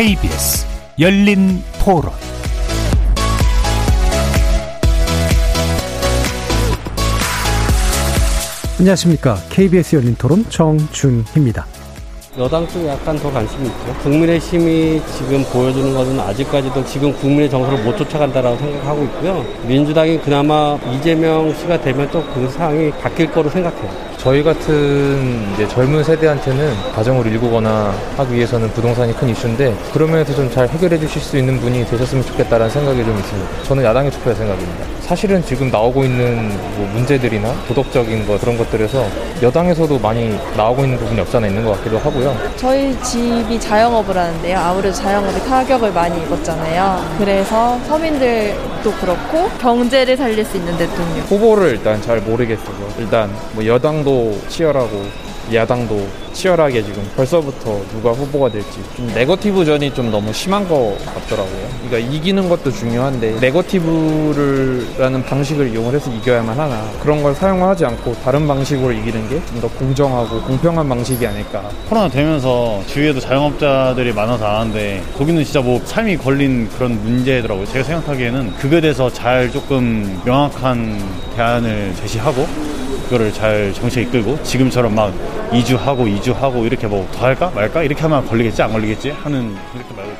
KBS 열린 토론 안녕하십니까. KBS 열린 토론 정준희입니다. 여당 쪽에 약간 더 관심이 있죠. 국민의힘이 지금 보여주는 것은 아직까지도 지금 국민의 정서를 못 쫓아간다라고 생각하고 있고요. 민주당이 그나마 이재명 씨가 되면 또 그 상황이 바뀔 거로 생각해요. 저희 같은 이제 젊은 세대한테는 가정을 일구거나 하기 위해서는 부동산이 큰 이슈인데 그런 면에서 좀 잘 해결해 주실 수 있는 분이 되셨으면 좋겠다라는 생각이 좀 있습니다. 저는 야당에 투표할 생각입니다. 사실은 지금 나오고 있는 뭐 문제들이나 도덕적인 것 그런 것들에서 여당에서도 많이 나오고 있는 부분이 없잖아 있는 것 같기도 하고요. 저희 집이 자영업을 하는데요. 아무래도 자영업이 타격을 많이 입었잖아요. 그래서 서민들도 그렇고 경제를 살릴 수 있는 대통령. 후보를 일단 잘 모르겠어서 일단 뭐 여당도 여당도 치열하고 야당도 치열하게 지금 벌써부터 누가 후보가 될지 좀 네거티브전이 좀 너무 심한 것 같더라고요. 그러니까 이기는 것도 중요한데 네거티브라는 방식을 이용을 해서 이겨야만 하나 그런 걸 사용하지 않고 다른 방식으로 이기는 게 좀 더 공정하고 공평한 방식이 아닐까. 코로나 되면서 주위에도 자영업자들이 많아서 아는데 거기는 진짜 뭐 삶이 걸린 그런 문제더라고요. 제가 생각하기에는 그거에 대해서 잘 조금 명확한 대안을 제시하고 그거를 잘 정책 이끌고 지금처럼 막 2주 하고 2주 하고 이렇게 뭐 더 할까 말까 이렇게 하면 걸리겠지 안 걸리겠지 하는 이렇게 말고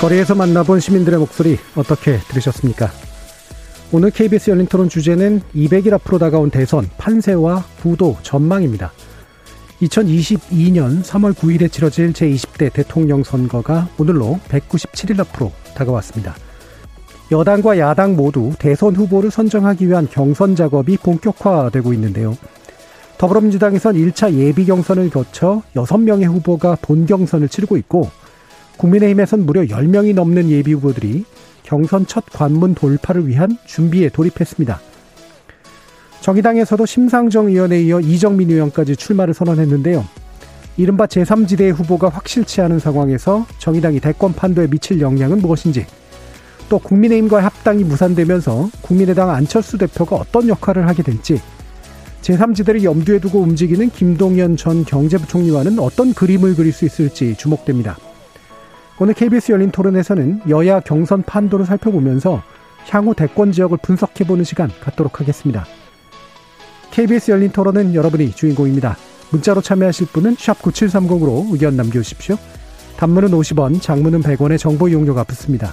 거리에서 만나본 시민들의 목소리 어떻게 들으셨습니까? 오늘 KBS 열린 토론 주제는 200일 앞으로 다가온 대선 판세와 구도 전망입니다. 2022년 3월 9일에 치러질 제20대 대통령 선거가 오늘로 197일 앞으로 다가왔습니다. 여당과 야당 모두 대선 후보를 선정하기 위한 경선 작업이 본격화되고 있는데요. 더불어민주당에선 1차 예비 경선을 거쳐 6명의 후보가 본 경선을 치르고 있고 국민의힘에선 무려 10명이 넘는 예비 후보들이 경선 첫 관문 돌파를 위한 준비에 돌입했습니다. 정의당에서도 심상정 의원에 이어 이정민 의원까지 출마를 선언했는데요. 이른바 제3지대의 후보가 확실치 않은 상황에서 정의당이 대권 판도에 미칠 영향은 무엇인지 또 국민의힘과의 합당이 무산되면서 국민의당 안철수 대표가 어떤 역할을 하게 될지 제3지대를 염두에 두고 움직이는 김동연 전 경제부총리와는 어떤 그림을 그릴 수 있을지 주목됩니다. 오늘 KBS 열린 토론에서는 여야 경선 판도를 살펴보면서 향후 대권 지역을 분석해보는 시간 갖도록 하겠습니다. KBS 열린 토론은 여러분이 주인공입니다. 문자로 참여하실 분은 9730으로 의견 남겨주십시오. 단문은 50원, 장문은 100원의 정보 이용료가 붙습니다.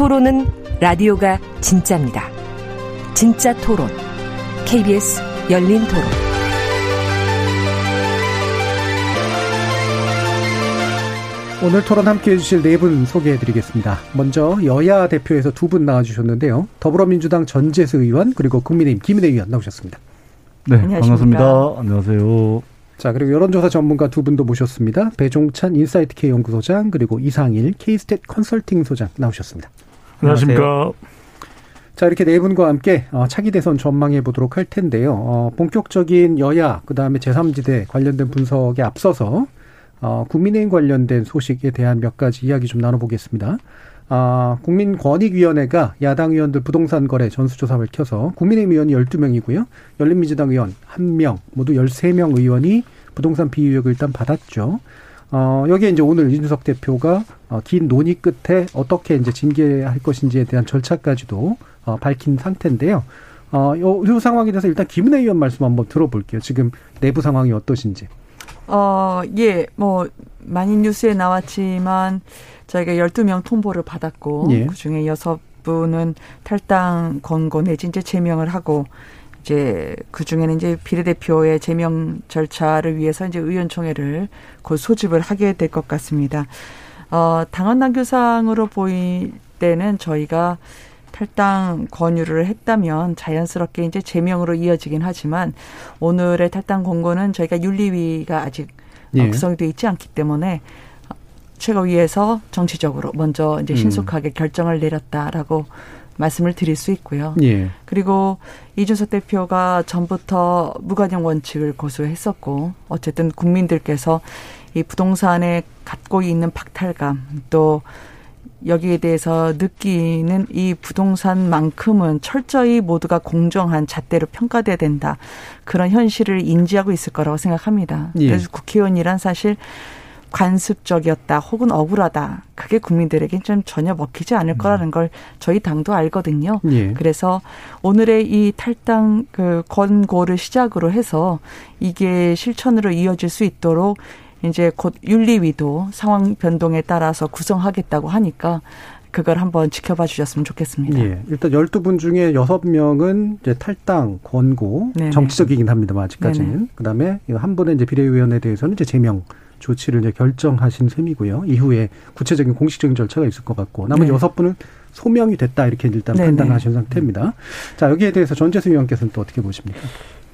토론은 라디오가 진짜입니다. 진짜 토론. KBS 열린 토론. 오늘 토론 함께 해주실 네 분 소개해 드리겠습니다. 먼저 여야 대표에서 두 분 나와주셨는데요. 더불어민주당 전재수 의원 그리고 국민의힘 김은혜 의원 나오셨습니다. 네, 반갑습니다. 안녕하세요. 자, 그리고 여론조사 전문가 두 분도 모셨습니다. 배종찬 인사이트 K 연구소장 그리고 이상일 K스탯 컨설팅 소장 나오셨습니다. 안녕하십니까. 자, 이렇게 네 분과 함께 어, 차기 대선 전망해 보도록 할 텐데요. 어, 본격적인 여야, 그 다음에 제3지대 관련된 분석에 앞서서 어, 국민의힘 관련된 소식에 대한 몇 가지 이야기 좀 나눠보겠습니다. 아, 국민권익위원회가 야당 의원들 부동산 거래 전수조사 밝혀서 국민의힘 의원이 12명이고요. 열린민주당 의원 1명, 모두 13명 의원이 부동산 비의혹을 일단 받았죠. 어, 여기에 이제 오늘 이준석 대표가 어, 긴 논의 끝에 어떻게 이제 징계할 것인지에 대한 절차까지도 어, 밝힌 상태인데요. 어, 요, 요 상황에 대해서 일단 김은혜 의원 말씀 한번 들어볼게요. 지금 내부 상황이 어떠신지. 어, 예, 뭐, 많이 뉴스에 나왔지만, 저희가 12명 통보를 받았고, 예. 그 중에 6분은 탈당 권고 내지 이제 제명을 하고, 이제 그 중에는 이제 비례대표의 제명 절차를 위해서 이제 의원총회를 곧 소집을 하게 될 것 같습니다. 어, 당헌 당규상으로 보일 때는 저희가 탈당 권유를 했다면 자연스럽게 이제 제명으로 이어지긴 하지만 오늘의 탈당 권고는 저희가 윤리위가 아직 예. 구성돼 있지 않기 때문에 최고위에서 정치적으로 먼저 이제 음. 신속하게 음. 결정을 내렸다라고 말씀을 드릴 수 있고요. 예. 그리고 이준석 대표가 전부터 무관용 원칙을 고수했었고 어쨌든 국민들께서 이 부동산에 갖고 있는 박탈감 또 여기에 대해서 느끼는 이 부동산만큼은 철저히 모두가 공정한 잣대로 평가돼야 된다. 그런 현실을 인지하고 있을 거라고 생각합니다. 예. 그래서 국회의원이란 사실 관습적이었다 혹은 억울하다. 그게 국민들에게 좀 전혀 먹히지 않을 음. 거라는 걸 저희 당도 알거든요. 예. 그래서 오늘의 이 탈당 그 권고를 시작으로 해서 이게 실천으로 이어질 수 있도록 이제 곧 윤리위도 상황 변동에 따라서 구성하겠다고 하니까 그걸 한번 지켜봐 주셨으면 좋겠습니다. 예. 일단 12분 중에 6명은 이제 탈당 권고 네네. 정치적이긴 합니다만 아직까지는. 그다음에 한 분의 이제 비례위원에 대해서는 이제 제명 조치를 이제 결정하신 셈이고요. 이후에 구체적인 공식적인 절차가 있을 것 같고 나머지 네. 여섯 분은 소명이 됐다 이렇게 일단 네네. 판단하신 상태입니다. 자 여기에 대해서 전재승 의원께서는 또 어떻게 보십니까?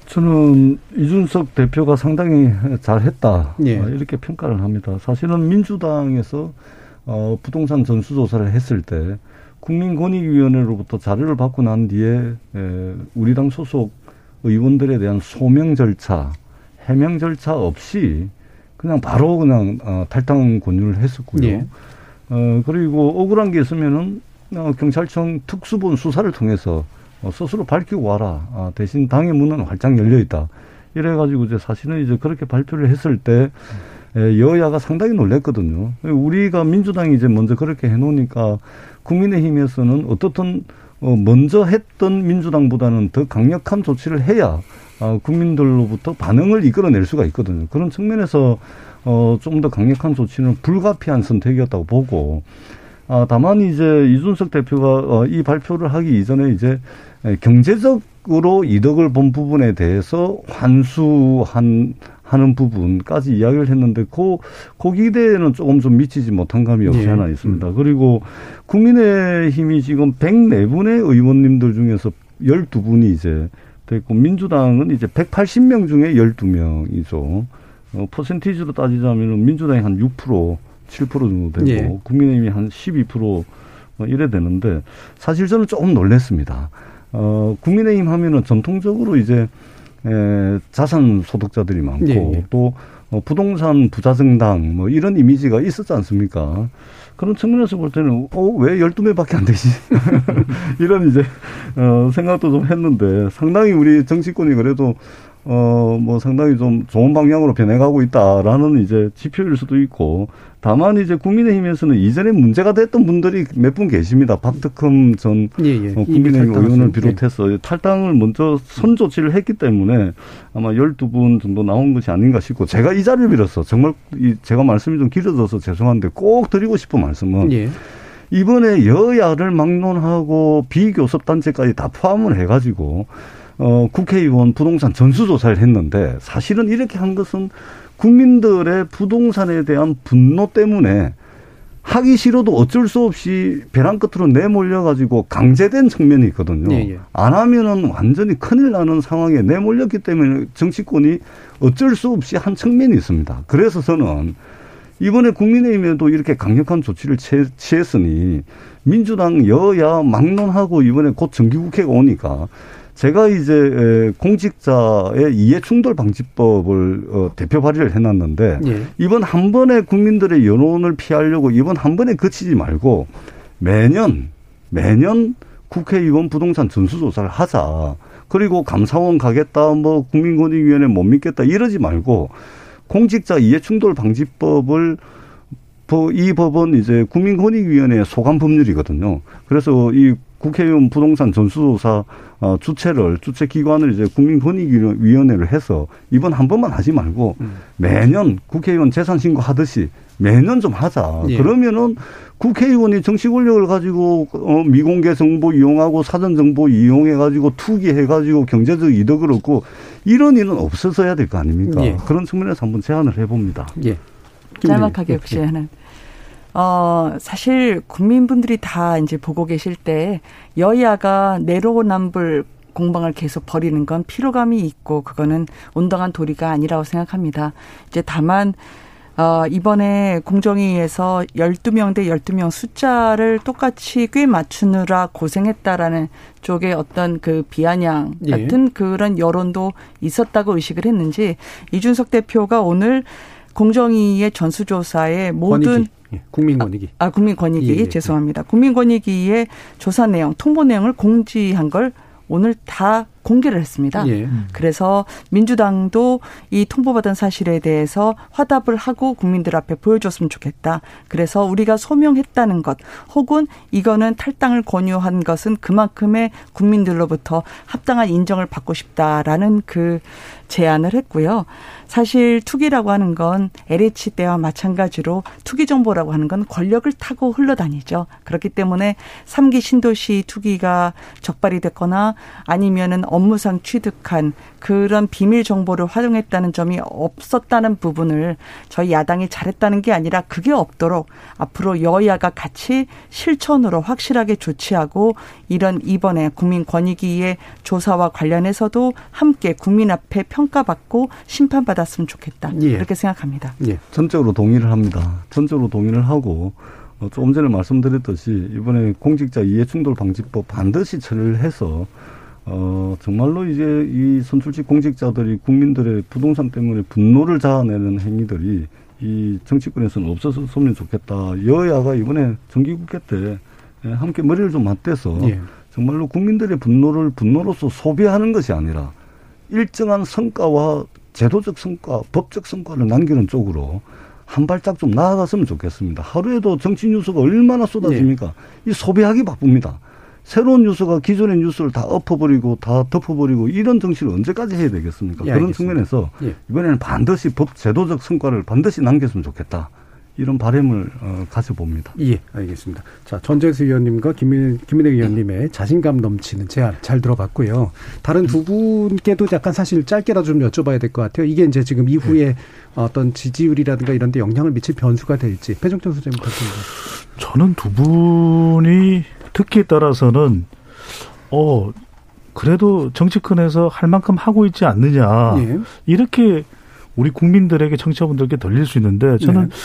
저는 이준석 대표가 상당히 잘했다 예. 어, 이렇게 평가를 합니다. 사실은 민주당에서 어, 부동산 전수조사를 했을 때 국민권익위원회로부터 자료를 받고 난 뒤에 에, 우리 당 소속 의원들에 대한 소명 절차, 해명 절차 없이 그냥 바로 그냥 어, 탈당 권유를 했었고요. 예. 어, 그리고 억울한 게 있으면은 어, 경찰청 특수본 수사를 통해서 어, 스스로 밝히고 와라. 아, 대신 당의 문은 활짝 열려 있다. 이래가지고 이제 사실은 이제 그렇게 발표를 했을 때 에, 여야가 상당히 놀랬거든요. 우리가 민주당이 이제 먼저 그렇게 해놓으니까 국민의힘에서는 어떻든 어, 먼저 했던 민주당보다는 더 강력한 조치를 해야 어, 국민들로부터 반응을 이끌어낼 수가 있거든요. 그런 측면에서 어, 좀 더 강력한 조치는 불가피한 선택이었다고 보고 아, 다만 이제 이준석 대표가 어, 이 발표를 하기 이전에 이제 경제적으로 이득을 본 부분에 대해서 환수한 하는 부분까지 이야기를 했는데 그, 그 기대에는 조금 좀 미치지 못한 감이 없지 예. 않아 있습니다. 그리고 국민의힘이 지금 104분의 의원님들 중에서 12분이 이제 됐고 민주당은 이제 180명 중에 12명이죠. 어, 퍼센티지로 따지자면 민주당이 한 6%, 7% 정도 되고 예. 국민의힘이 한 12%뭐 이래 되는데 사실 저는 조금 놀랬습니다. 어, 국민의힘 하면은 전통적으로 이제 에, 자산 소득자들이 많고 예, 예. 또 어, 부동산 부자 정당 뭐 이런 이미지가 있었지 않습니까? 그런 측면에서 볼 때는 어, 왜 12매밖에 안 되지? 이런 이제 어, 생각도 좀 했는데 상당히 우리 정치권이 그래도 어, 뭐 상당히 좀 좋은 방향으로 변해가고 있다라는 이제 지표일 수도 있고 다만 이제 국민의힘에서는 이전에 문제가 됐던 분들이 몇 분 계십니다. 박특흠 전 예, 예. 어, 국민의힘 의원을 비롯해서 예. 탈당을 먼저 선조치를 했기 때문에 아마 12분 정도 나온 것이 아닌가 싶고 제가 이 자리를 빌어서 정말 이 제가 말씀이 좀 길어져서 죄송한데 꼭 드리고 싶은 말씀은 예. 이번에 여야를 막론하고 비교섭 단체까지 다 포함을 해가지고 어, 국회의원 부동산 전수조사를 했는데 사실은 이렇게 한 것은 국민들의 부동산에 대한 분노 때문에 하기 싫어도 어쩔 수 없이 벼랑 끝으로 내몰려 가지고 강제된 측면이 있거든요. 예, 예. 안 하면은 완전히 큰일 나는 상황에 내몰렸기 때문에 정치권이 어쩔 수 없이 한 측면이 있습니다. 그래서 저는 이번에 국민의힘에도 이렇게 강력한 조치를 취했으니 민주당 여야 막론하고 이번에 곧 정기국회가 오니까 제가 이제 공직자의 이해 충돌 방지법을 어, 대표 발의를 해놨는데 예. 이번 한 번에 국민들의 여론을 피하려고 이번 한 번에 그치지 말고 매년 매년 국회의원 부동산 전수조사를 하자. 그리고 감사원 가겠다, 뭐 국민권익위원회 못 믿겠다 이러지 말고 공직자 이해충돌 방지법을 이 법은 이제 국민권익위원회 소관 법률이거든요. 그래서 이 국회의원 부동산 전수조사 어, 주체를 주체 기관을 이제 국민권익위원회를 해서 이번 한 번만 하지 말고 음. 매년 국회의원 재산 신고 하듯이 매년 좀 하자. 예. 그러면은 국회의원이 정치 권력을 가지고 어, 미공개 정보 이용하고 사전 정보 이용해 가지고 투기해 가지고 경제적 이득을 얻고 이런 일은 없어져야 될 거 아닙니까? 예. 그런 측면에서 한번 제안을 해봅니다. 예. 짤막하게 혹시 하는 어, 사실 국민분들이 다 이제 보고 계실 때 여야가 내로남불 공방을 계속 벌이는 건 피로감이 있고 그거는 온당한 도리가 아니라고 생각합니다. 이제 다만 어, 이번에 공정위에서 12명 대 12명 숫자를 똑같이 꽤 맞추느라 고생했다라는 쪽에 어떤 그 비아냥 예. 같은 예. 그런 여론도 있었다고 의식을 했는지 이준석 대표가 오늘 공정위의 전수조사에 모든 권익위. 예, 국민권익위. 아, 아 국민권익위. 예, 예. 죄송합니다. 국민권익위의 조사 내용, 통보 내용을 공지한 걸 오늘 다 공개를 했습니다. 예. 그래서 민주당도 이 통보받은 사실에 대해서 화답을 하고 국민들 앞에 보여줬으면 좋겠다. 그래서 우리가 소명했다는 것 혹은 이거는 탈당을 권유한 것은 그만큼의 국민들로부터 합당한 인정을 받고 싶다라는 그 제안을 했고요. 사실 투기라고 하는 건 LH 때와 마찬가지로 투기 정보라고 하는 건 권력을 타고 흘러다니죠. 그렇기 때문에 3기 신도시 투기가 적발이 됐거나 아니면은 업무상 취득한 그런 비밀 정보를 활용했다는 점이 없었다는 부분을 저희 야당이 잘했다는 게 아니라 그게 없도록 앞으로 여야가 같이 실천으로 확실하게 조치하고 이런 이번에 국민권익위의 조사와 관련해서도 함께 국민 앞에 평가받고 심판받았으면 좋겠다. 예. 그렇게 생각합니다. 예. 전적으로 동의를 합니다. 전적으로 동의를 하고 어, 조금 전에 말씀드렸듯이 이번에 공직자 이해충돌 방지법 반드시 처리를 해서 어, 정말로 이제 이 선출직 공직자들이 국민들의 부동산 때문에 분노를 자아내는 행위들이 이 정치권에서는 없어졌으면 좋겠다. 여야가 이번에 정기국회 때 예, 함께 머리를 좀 맞대서 예. 정말로 국민들의 분노를 분노로서 소비하는 것이 아니라 일정한 성과와 제도적 성과, 법적 성과를 남기는 쪽으로 한 발짝 좀 나아갔으면 좋겠습니다. 하루에도 정치 뉴스가 얼마나 쏟아집니까? 네. 이 소비하기 바쁩니다. 새로운 뉴스가 기존의 뉴스를 다 엎어버리고 다 덮어버리고 이런 정치를 언제까지 해야 되겠습니까? 예, 그런. 측면에서 예. 이번에는 반드시 법 제도적 성과를 반드시 남겼으면 좋겠다. 이런 바램을 어, 가져봅니다. 예, 알겠습니다. 자, 전재수 의원님과 김민, 김민혜 의원님의 자신감 넘치는 제안 잘 들어봤고요. 다른 두 분께도 약간 사실 짧게라도 좀 여쭤봐야 될 것 같아요. 이게 이제 지금 이후에 네. 어떤 지지율이라든가 이런 데 영향을 미칠 변수가 될지. 배정천 소장님 같습니다. 저는 두 분이 듣기에 따라서는 어 그래도 정치권에서 할 만큼 하고 있지 않느냐 예. 이렇게 우리 국민들에게 청취자분들께 들릴 수 있는데 저는 네.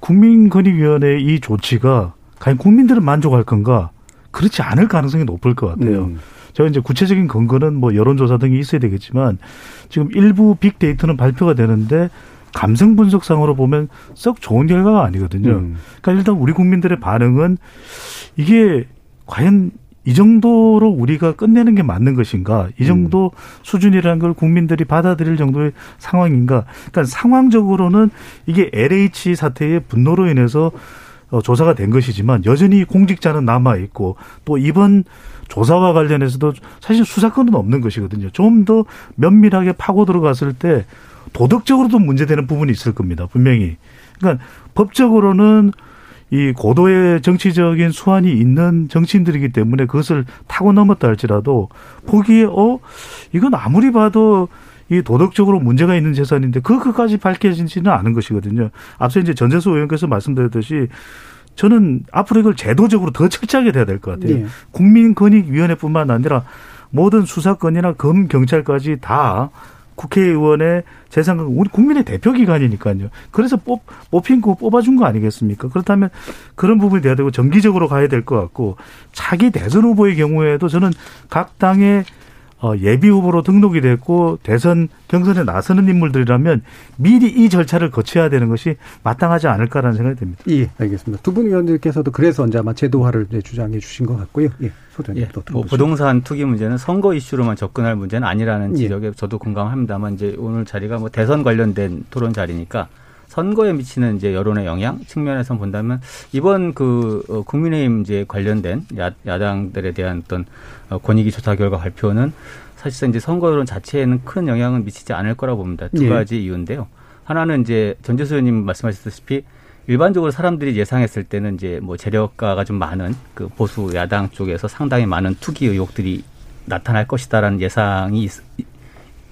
국민권익위원회 이 조치가 과연 국민들은 만족할 건가 그렇지 않을 가능성이 높을 것 같아요. 음. 제가 이제 구체적인 근거는 뭐 여론조사 등이 있어야 되겠지만 지금 일부 빅데이터는 발표가 되는데 감성 분석상으로 보면 썩 좋은 결과가 아니거든요. 음. 그러니까 일단 우리 국민들의 반응은 이게 과연 이 정도로 우리가 끝내는 게 맞는 것인가? 이 정도 음. 수준이라는 걸 국민들이 받아들일 정도의 상황인가? 그러니까 상황적으로는 이게 LH 사태의 분노로 인해서 어, 조사가 된 것이지만 여전히 공직자는 남아 있고 또 이번 조사와 관련해서도 사실 수사권은 없는 것이거든요. 좀 더 면밀하게 파고 들어갔을 때 도덕적으로도 문제되는 부분이 있을 겁니다. 분명히. 그러니까 법적으로는 이 고도의 정치적인 수완이 있는 정치인들이기 때문에 그것을 타고 넘었다 할지라도 보기에 어 이건 아무리 봐도 이 도덕적으로 문제가 있는 재산인데 그것까지 밝혀지지는 않은 것이거든요. 앞서 이제 전재수 의원께서 말씀드렸듯이 저는 앞으로 이걸 제도적으로 더 철저하게 돼야 될 것 같아요. 네. 국민권익위원회뿐만 아니라 모든 수사권이나 검 경찰까지 다 국회의원의 재산과 우리 국민의 대표 기관이니까요. 그래서 뽑, 뽑힌 거 뽑아준 거 아니겠습니까? 그렇다면 그런 부분이 돼야 되고 정기적으로 가야 될 것 같고 차기 대선 후보의 경우에도 저는 각 당의 어, 예비 후보로 등록이 됐고 대선 경선에 나서는 인물들이라면 미리 이 절차를 거쳐야 되는 것이 마땅하지 않을까라는 생각이 듭니다. 예, 알겠습니다. 두 분 의원들께서도 그래서 이제 아마 제도화를 주장해 주신 것 같고요. 예, 소장님 예, 뭐 부동산 투기 문제는 선거 이슈로만 접근할 문제는 아니라는 예. 지적에 예. 저도 공감합니다만 이제 오늘 자리가 뭐 대선 관련된 토론 자리니까 선거에 미치는 이제 여론의 영향 측면에서 본다면 이번 그 어, 국민의힘 이제 관련된 야, 야당들에 대한 어떤 어, 권익위 조사 결과 발표는 사실상 이제 선거 여론 자체에는 큰 영향은 미치지 않을 거라고 봅니다. 두 예. 가지 이유인데요. 하나는 이제 전재수 의원님 말씀하셨다시피 일반적으로 사람들이 예상했을 때는 이제 뭐 재력가가 좀 많은 그 보수 야당 쪽에서 상당히 많은 투기 의혹들이 나타날 것이다라는 예상이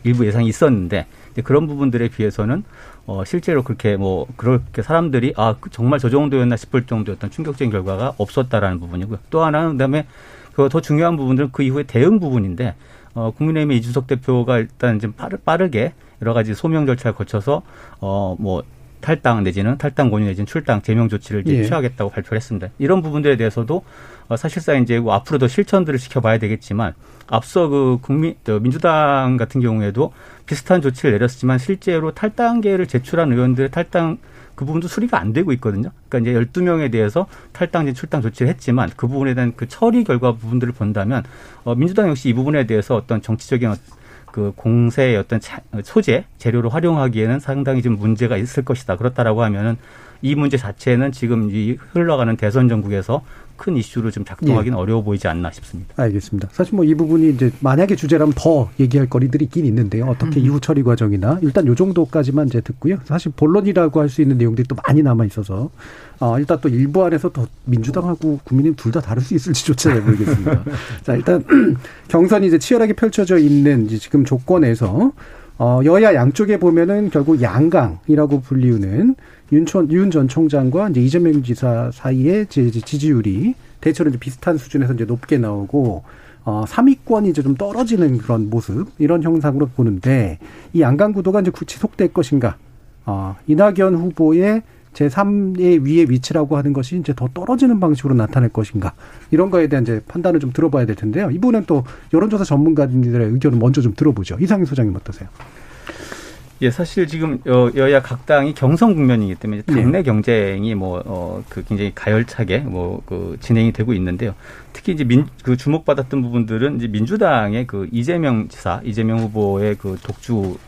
일부 예상이 있었는데 그런 부분들에 비해서는 어, 실제로 그렇게 뭐 그렇게 사람들이 아그 정말 저 정도였나 싶을 정도였던 충격적인 결과가 없었다라는 부분이고요. 또 하나는 그다음에 그 더 중요한 부분들은 그 이후에 대응 부분인데 어, 국민의힘의 이준석 대표가 일단 좀 빠르, 빠르게 여러 가지 소명 절차를 거쳐서 어, 뭐 탈당 내지는 탈당 권유 내지는 출당 제명 조치를 이제 예. 취하겠다고 발표를 했습니다. 이런 부분들에 대해서도 어, 사실상 이제 뭐 앞으로도 실천들을 지켜봐야 되겠지만 앞서 그 국민 민주당 같은 경우에도 비슷한 조치를 내렸지만 실제로 탈당계를 제출한 의원들의 탈당 그 부분도 수리가 안 되고 있거든요. 그러니까 이제 12명에 대해서 탈당진 출당 조치를 했지만 그 부분에 대한 그 처리 결과 부분들을 본다면 어, 민주당 역시 이 부분에 대해서 어떤 정치적인 그 공세의 어떤 소재 재료로 활용하기에는 상당히 좀 문제가 있을 것이다. 그렇다라고 하면은 이 문제 자체는 지금 이 흘러가는 대선 전국에서 큰 이슈로 좀 작동하기는 예. 어려워 보이지 않나 싶습니다. 알겠습니다. 사실 뭐 이 부분이 이제 만약에 주제라면 더 얘기할 거리들이 있긴 있는데요. 어떻게 음. 이후 처리 과정이나 일단 요 정도까지만 이제 듣고요. 사실 본론이라고 할 수 있는 내용들이 또 많이 남아 있어서 어, 일단 또 일부 안에서 더 민주당하고 국민의힘 둘다 다를 수 있을지조차 잘 모르겠습니다. 자 일단 경선이 이제 치열하게 펼쳐져 있는 지금 조건에서 어, 여야 양쪽에 보면은 결국 양강이라고 불리우는 윤천 윤전 총장과 이제 이재명 지사 사이의 지지율이 대체로 이제 비슷한 수준에서 이제 높게 나오고 어 3위권이 이제 좀 떨어지는 그런 모습 이런 형상으로 보는데 이 양강 구도가 이제 지속될 것인가? 어 이낙연 후보의 제3의 위의 위치라고 하는 것이 이제 더 떨어지는 방식으로 나타날 것인가 이런 거에 대한 이제 판단을 좀 들어봐야 될 텐데요. 이분은 또 여론조사 전문가들의 의견을 먼저 좀 들어보죠. 이상희 소장님 어떠세요? 예, 사실 지금 여, 여야 각 당이 경선 국면이기 때문에 당내 네. 경쟁이 뭐, 어, 그 굉장히 가열차게 뭐, 그 진행이 되고 있는데요. 특히 이제 민, 그 주목받았던 부분들은 이제 민주당의 그 이재명 지사, 이재명 후보의 그 독주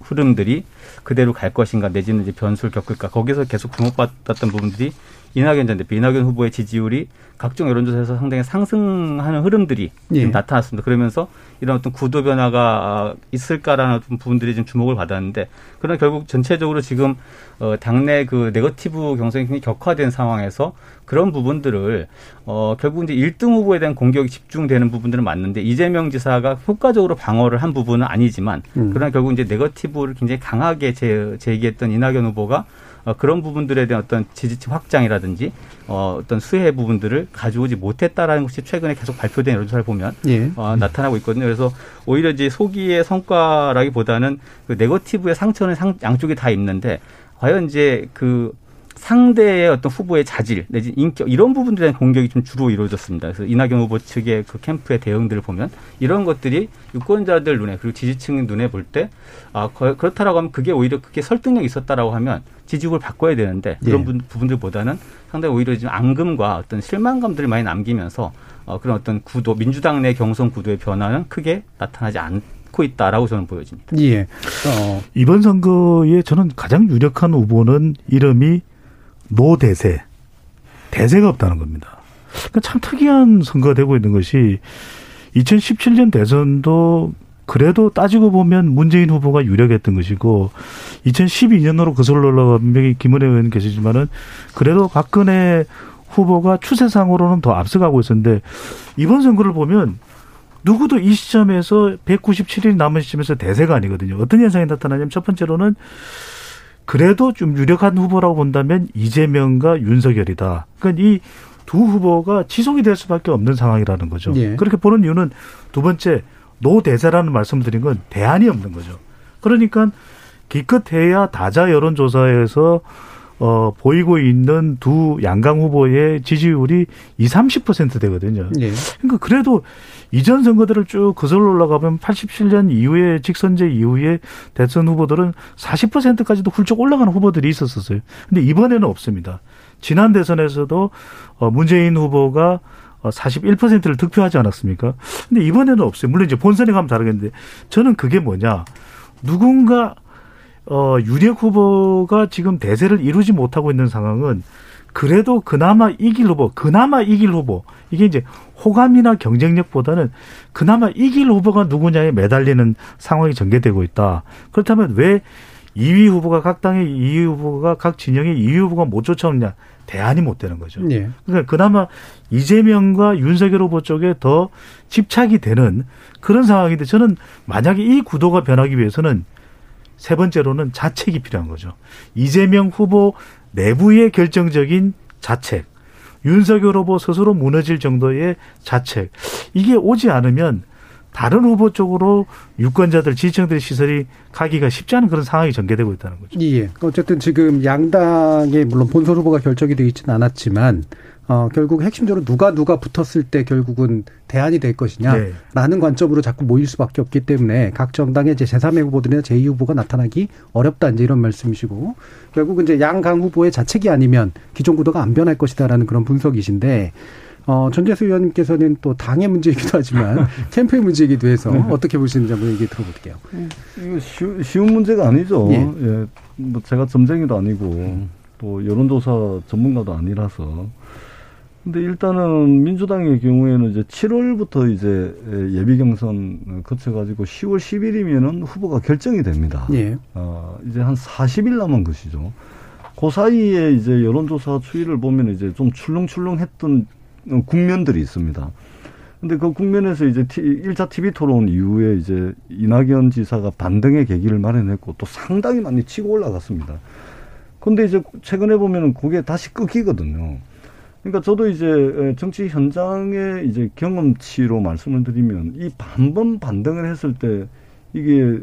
흐름들이 그대로 갈 것인가 내지는 이제 변수를 겪을까 거기서 계속 주목받았던 부분들이 이낙연 전 대표, 이낙연 후보의 지지율이 각종 여론조사에서 상당히 상승하는 흐름들이 예. 나타났습니다. 그러면서 이런 어떤 구도 변화가 있을까라는 어떤 부분들이 좀 주목을 받았는데 그러나 결국 전체적으로 지금 어 당내 그 네거티브 경선이 굉장히 격화된 상황에서 그런 부분들을 어 결국 이제 1등 후보에 대한 공격이 집중되는 부분들은 맞는데 이재명 지사가 효과적으로 방어를 한 부분은 아니지만 음. 그러나 결국 이제 네거티브를 굉장히 강하게 제, 제기했던 이낙연 후보가 어, 그런 부분들에 대한 어떤 지지층 확장이라든지 어, 어떤 수혜 부분들을 가져오지 못했다라는 것이 최근에 계속 발표된 여론조사를 보면 예. 어, 나타나고 있거든요. 그래서 오히려 이제 소기의 성과라기보다는 그 네거티브의 상처는 상, 양쪽이 다 있는데 과연 이제 그 상대의 어떤 후보의 자질 내지 인격 이런 부분들에 대한 공격이 좀 주로 이루어졌습니다. 그래서 이낙연 후보 측의 그 캠프의 대응들을 보면 이런 것들이 유권자들 눈에 그리고 지지층 눈에 볼 때 아 그렇다라고 하면 그게 오히려 그게 설득력이 있었다라고 하면 지지율을 바꿔야 되는데 그런 예. 부분들보다는 상당히 오히려 지금 앙금과 어떤 실망감들을 많이 남기면서 어, 그런 어떤 구도 민주당 내 경선 구도의 변화는 크게 나타나지 않. 고 있다라고 저는 보여집니다. 예. 어. 이번 선거에 저는 가장 유력한 후보는 이름이 노대세. 대세가 없다는 겁니다. 그러니까 참 특이한 선거가 되고 있는 것이 2017년 대선도 그래도 따지고 보면 문재인 후보가 유력했던 것이고 2012년으로 거슬러 올라가 분명히 김은혜 의원 계시지만은 그래도 박근혜 후보가 추세상으로는 더 앞서가고 있었는데 이번 선거를 보면 누구도 이 시점에서 197일 남은 시점에서 대세가 아니거든요. 어떤 현상이 나타나냐면 첫 번째로는 그래도 좀 유력한 후보라고 본다면 이재명과 윤석열이다. 그러니까 이 두 후보가 지속이 될 수밖에 없는 상황이라는 거죠. 예. 그렇게 보는 이유는 두 번째 노 대세라는 말씀을 드린 건 대안이 없는 거죠. 그러니까 기껏해야 다자 여론조사에서 어, 보이고 있는 두 양강 후보의 지지율이 20, 30% 되거든요. 예. 그러니까 그래도 이전 선거들을 쭉 거슬러 올라가면 87년 이후에 직선제 이후에 대선 후보들은 40%까지도 훌쩍 올라가는 후보들이 있었었어요. 근데 이번에는 없습니다. 지난 대선에서도 어, 문재인 후보가 41%를 어, 득표하지 않았습니까? 근데 이번에는 없어요. 물론 이제 본선에 가면 다르겠는데 저는 그게 뭐냐. 누군가 어, 유력 후보가 지금 대세를 이루지 못하고 있는 상황은 그래도 그나마 이길 후보, 그나마 이길 후보, 이게 이제 호감이나 경쟁력보다는 그나마 이길 후보가 누구냐에 매달리는 상황이 전개되고 있다. 그렇다면 왜 2위 후보가 각 당의 2위 후보가 각 진영의 2위 후보가 못 쫓아오느냐? 대안이 못 되는 거죠. 네. 그러니까 그나마 이재명과 윤석열 후보 쪽에 더 집착이 되는 그런 상황인데 저는 만약에 이 구도가 변하기 위해서는 세 번째로는 자책이 필요한 거죠. 이재명 후보 내부의 결정적인 자책. 윤석열 후보 스스로 무너질 정도의 자책. 이게 오지 않으면 다른 후보 쪽으로 유권자들, 지지층들의 시설이 가기가 쉽지 않은 그런 상황이 전개되고 있다는 거죠. 예. 어쨌든 지금 양당의 물론 본선 후보가 결정이 되어 있지는 않았지만 어, 결국 핵심적으로 누가 누가 붙었을 때 결국은 대안이 될 것이냐라는 네. 관점으로 자꾸 모일 수밖에 없기 때문에 각 정당의 이제 제3의 후보들이나 제2 후보가 나타나기 어렵다 이제 이런 말씀이시고 결국 이제 양강 후보의 자책이 아니면 기존 구도가 안 변할 것이다라는 그런 분석이신데 어, 전재수 의원님께서는 또 당의 문제이기도 하지만 캠프의 문제이기도 해서 네. 어떻게 보시는지 한번 얘기 들어볼게요. 음. 이거 쉬, 쉬운 문제가 아니죠. 예. 예. 뭐 제가 점쟁이도 아니고 또 여론조사 전문가도 아니라서 근데 일단은 민주당의 경우에는 이제 7월부터 이제 예비 경선 거쳐가지고 10월 10일이면은 후보가 결정이 됩니다. 예. 어, 이제 한 40일 남은 것이죠. 그 사이에 이제 여론조사 추이를 보면 이제 좀 출렁출렁했던 국면들이 있습니다. 근데 그 국면에서 이제 티, 1차 TV 토론 이후에 이제 이낙연 지사가 반등의 계기를 마련했고 또 상당히 많이 치고 올라갔습니다. 근데 이제 최근에 보면은 그게 다시 끊기거든요. 그러니까 저도 이제 정치 현장의 이제 경험치로 말씀을 드리면 이한번 반등을 했을 때 이게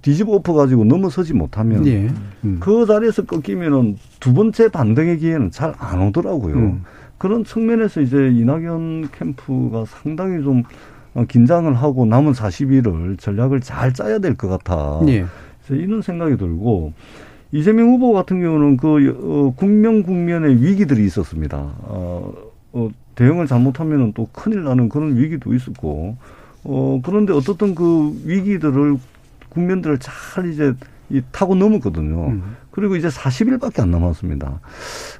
뒤집어 엎어 가지고 넘어서지 못하면 예. 음. 그 자리에서 꺾이면은 두 번째 반등의 기회는 잘 안 오더라고요. 음. 그런 측면에서 이제 이낙연 캠프가 상당히 좀 어, 긴장을 하고 남은 40일을 전략을 잘 짜야 될 것 같아. 예. 이런 생각이 들고 이재명 후보 같은 경우는 그 어, 국명 국면의 위기들이 있었습니다. 어, 어, 대응을 잘못하면 또 큰일 나는 그런 위기도 있었고, 어, 그런데 어떻든 그 위기들을 국면들을 잘 이제 이 타고 넘었거든요. 음. 그리고 이제 40일밖에 안 남았습니다.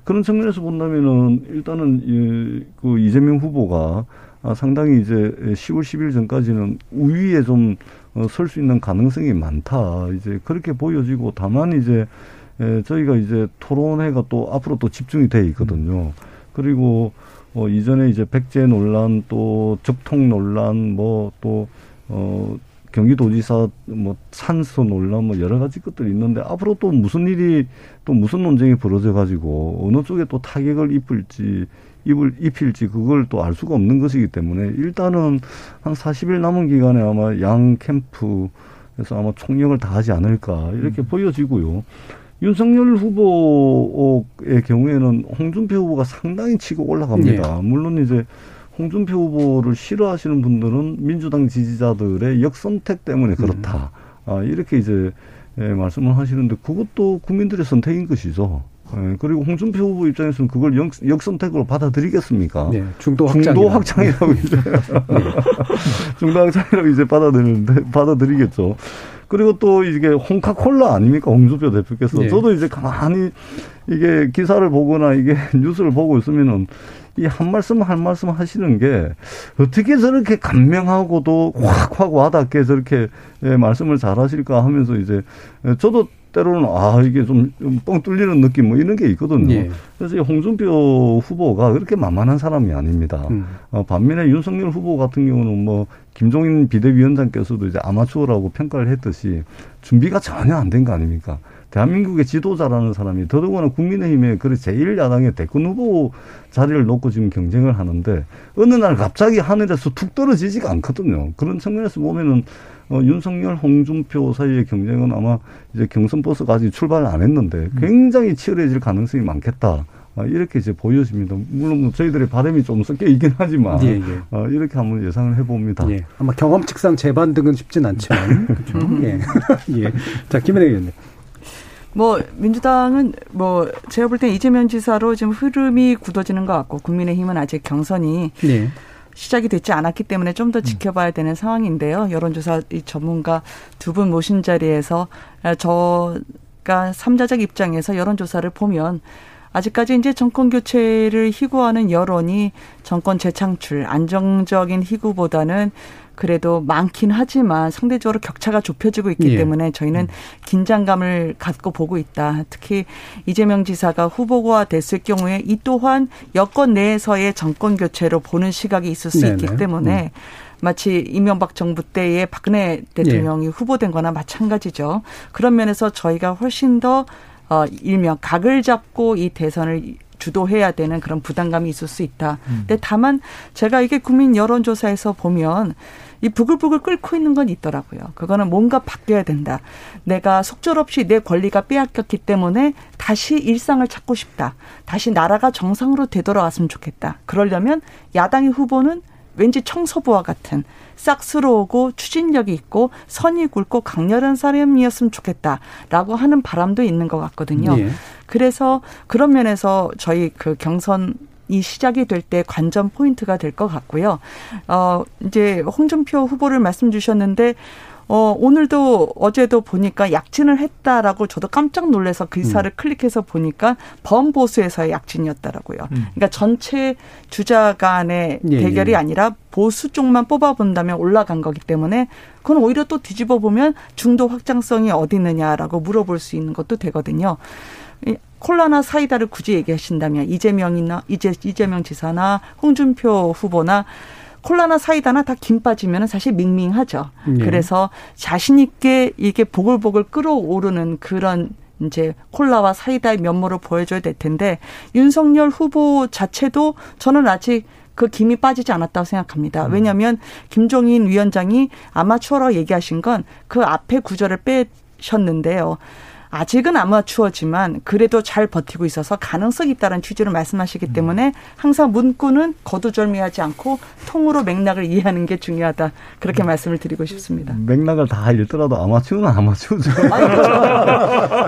그런 측면에서 본다면은 일단은 이, 그 이재명 후보가 아, 상당히 이제 10월 10일 전까지는 우위에 좀 어, 설 수 있는 가능성이 많다. 이제 그렇게 보여지고 다만 이제 에, 저희가 이제 토론회가 또 앞으로 또 집중이 돼 있거든요. 그리고 어, 이전에 이제 백제 논란 또 적통 논란 뭐 또 어, 경기도지사 뭐 산소 논란 뭐 여러 가지 것들이 있는데 앞으로 또 무슨 일이 또 무슨 논쟁이 벌어져 가지고 어느 쪽에 또 타격을 입을지 입을 입힐지 그걸 또 알 수가 없는 것이기 때문에 일단은 한 40일 남은 기간에 아마 양 캠프에서 아마 총력을 다하지 않을까 이렇게 음. 보여지고요. 윤석열 후보의 경우에는 홍준표 후보가 상당히 치고 올라갑니다. 네. 물론 이제 홍준표 후보를 싫어하시는 분들은 민주당 지지자들의 역선택 때문에 그렇다. 음. 아, 이렇게 이제 예, 말씀을 하시는데 그것도 국민들의 선택인 것이죠. 예, 그리고 홍준표 후보 입장에서는 그걸 역, 역선택으로 받아들이겠습니까? 네, 중도 확장. 중도 확장이라고 이제. 네. 중도 확장이라고 이제 받아들이는데, 받아들이겠죠. 그리고 또 이게 홍카콜라 아닙니까? 홍준표 대표께서. 네. 저도 이제 가만히 이게 기사를 보거나 이게 뉴스를 보고 있으면은 이 한 말씀 한 말씀 하시는 게 어떻게 저렇게 감명하고도 확확 와닿게 저렇게 예, 말씀을 잘 하실까 하면서 이제 저도 때로는 아 이게 좀 뻥 뚫리는 느낌 뭐 이런 게 있거든요. 예. 그래서 홍준표 후보가 그렇게 만만한 사람이 아닙니다. 음. 어, 반면에 윤석열 후보 같은 경우는 뭐 김종인 비대위원장께서도 이제 아마추어라고 평가를 했듯이 준비가 전혀 안 된 거 아닙니까? 대한민국의 지도자라는 사람이 더더구나 국민의힘의 그 제일 야당의 대권 후보 자리를 놓고 지금 경쟁을 하는데 어느 날 갑자기 하늘에서 툭 떨어지지가 않거든요. 그런 측면에서 보면은 어, 윤석열, 홍준표 사이의 경쟁은 아마 이제 경선 버스가 아직 출발을 안 했는데 음. 굉장히 치열해질 가능성이 많겠다. 아, 이렇게 이제 보여집니다. 물론 뭐 저희들의 바람이 좀 섞여 있긴 하지만 예, 예. 어, 이렇게 한번 예상을 해봅니다. 예. 아마 경험칙상 재반등은 쉽진 않지만 그렇죠. 예. 예. 자 김은혜 의원님. 뭐 민주당은 뭐 제가 볼 때 이재명 지사로 지금 흐름이 굳어지는 것 같고 국민의힘은 아직 경선이 네. 시작이 되지 않았기 때문에 좀더 음. 지켜봐야 되는 상황인데요. 여론조사 이 전문가 두 분 모신 자리에서 저가 삼자적 입장에서 여론조사를 보면 아직까지 이제 정권 교체를 희구하는 여론이 정권 재창출, 안정적인 희구보다는 그래도 많긴 하지만 상대적으로 격차가 좁혀지고 있기 예. 때문에 저희는 음. 긴장감을 갖고 보고 있다. 특히 이재명 지사가 후보가 됐을 경우에 이 또한 여권 내에서의 정권 교체로 보는 시각이 있을 수 네네. 있기 때문에 음. 마치 이명박 정부 때의 박근혜 대통령이 예. 후보된 거나 마찬가지죠. 그런 면에서 저희가 훨씬 더 어, 일명 각을 잡고 이 대선을 주도해야 되는 그런 부담감이 있을 수 있다. 음. 근데 다만 제가 이게 국민 여론조사에서 보면 이 부글부글 끓고 있는 건 있더라고요. 그거는 뭔가 바뀌어야 된다. 내가 속절없이 내 권리가 빼앗겼기 때문에 다시 일상을 찾고 싶다. 다시 나라가 정상으로 되돌아왔으면 좋겠다. 그러려면 야당의 후보는 왠지 청소부와 같은 싹스러우고 추진력이 있고 선이 굵고 강렬한 사람이었으면 좋겠다라고 하는 바람도 있는 것 같거든요. 네. 그래서 그런 면에서 저희 그 경선 이 시작이 될 때 관전 포인트가 될 것 같고요. 어, 이제 홍준표 후보를 말씀 주셨는데 어, 오늘도 어제도 보니까 약진을 했다라고 저도 깜짝 놀래서 그 기사를 음. 클릭해서 보니까 범보수에서의 약진이었다라고요. 음. 그러니까 전체 주자 간의 예, 대결이 예. 아니라 보수 쪽만 뽑아본다면 올라간 거기 때문에 그건 오히려 또 뒤집어 보면 중도 확장성이 어디 있느냐라고 물어볼 수 있는 것도 되거든요. 콜라나 사이다를 굳이 얘기하신다면 이재명이나 이재 이재명 지사나 홍준표 후보나 콜라나 사이다나 다 김 빠지면 사실 밍밍하죠. 네. 그래서 자신 있게 이게 보글보글 끓어오르는 그런 이제 콜라와 사이다의 면모를 보여줘야 될 텐데 윤석열 후보 자체도 저는 아직 그 김이 빠지지 않았다고 생각합니다. 음. 왜냐하면 김종인 위원장이 아마추어라고 얘기하신 건 그 앞에 구절을 빼셨는데요. 아직은 아마추어지만 그래도 잘 버티고 있어서 가능성이 있다는 취지로 말씀하시기 음. 때문에 항상 문구는 거두절미하지 않고 통으로 맥락을 이해하는 게 중요하다. 그렇게 음. 말씀을 드리고 싶습니다. 맥락을 다 알더라도 아마추어는 아마추어죠. 아니, 그렇죠.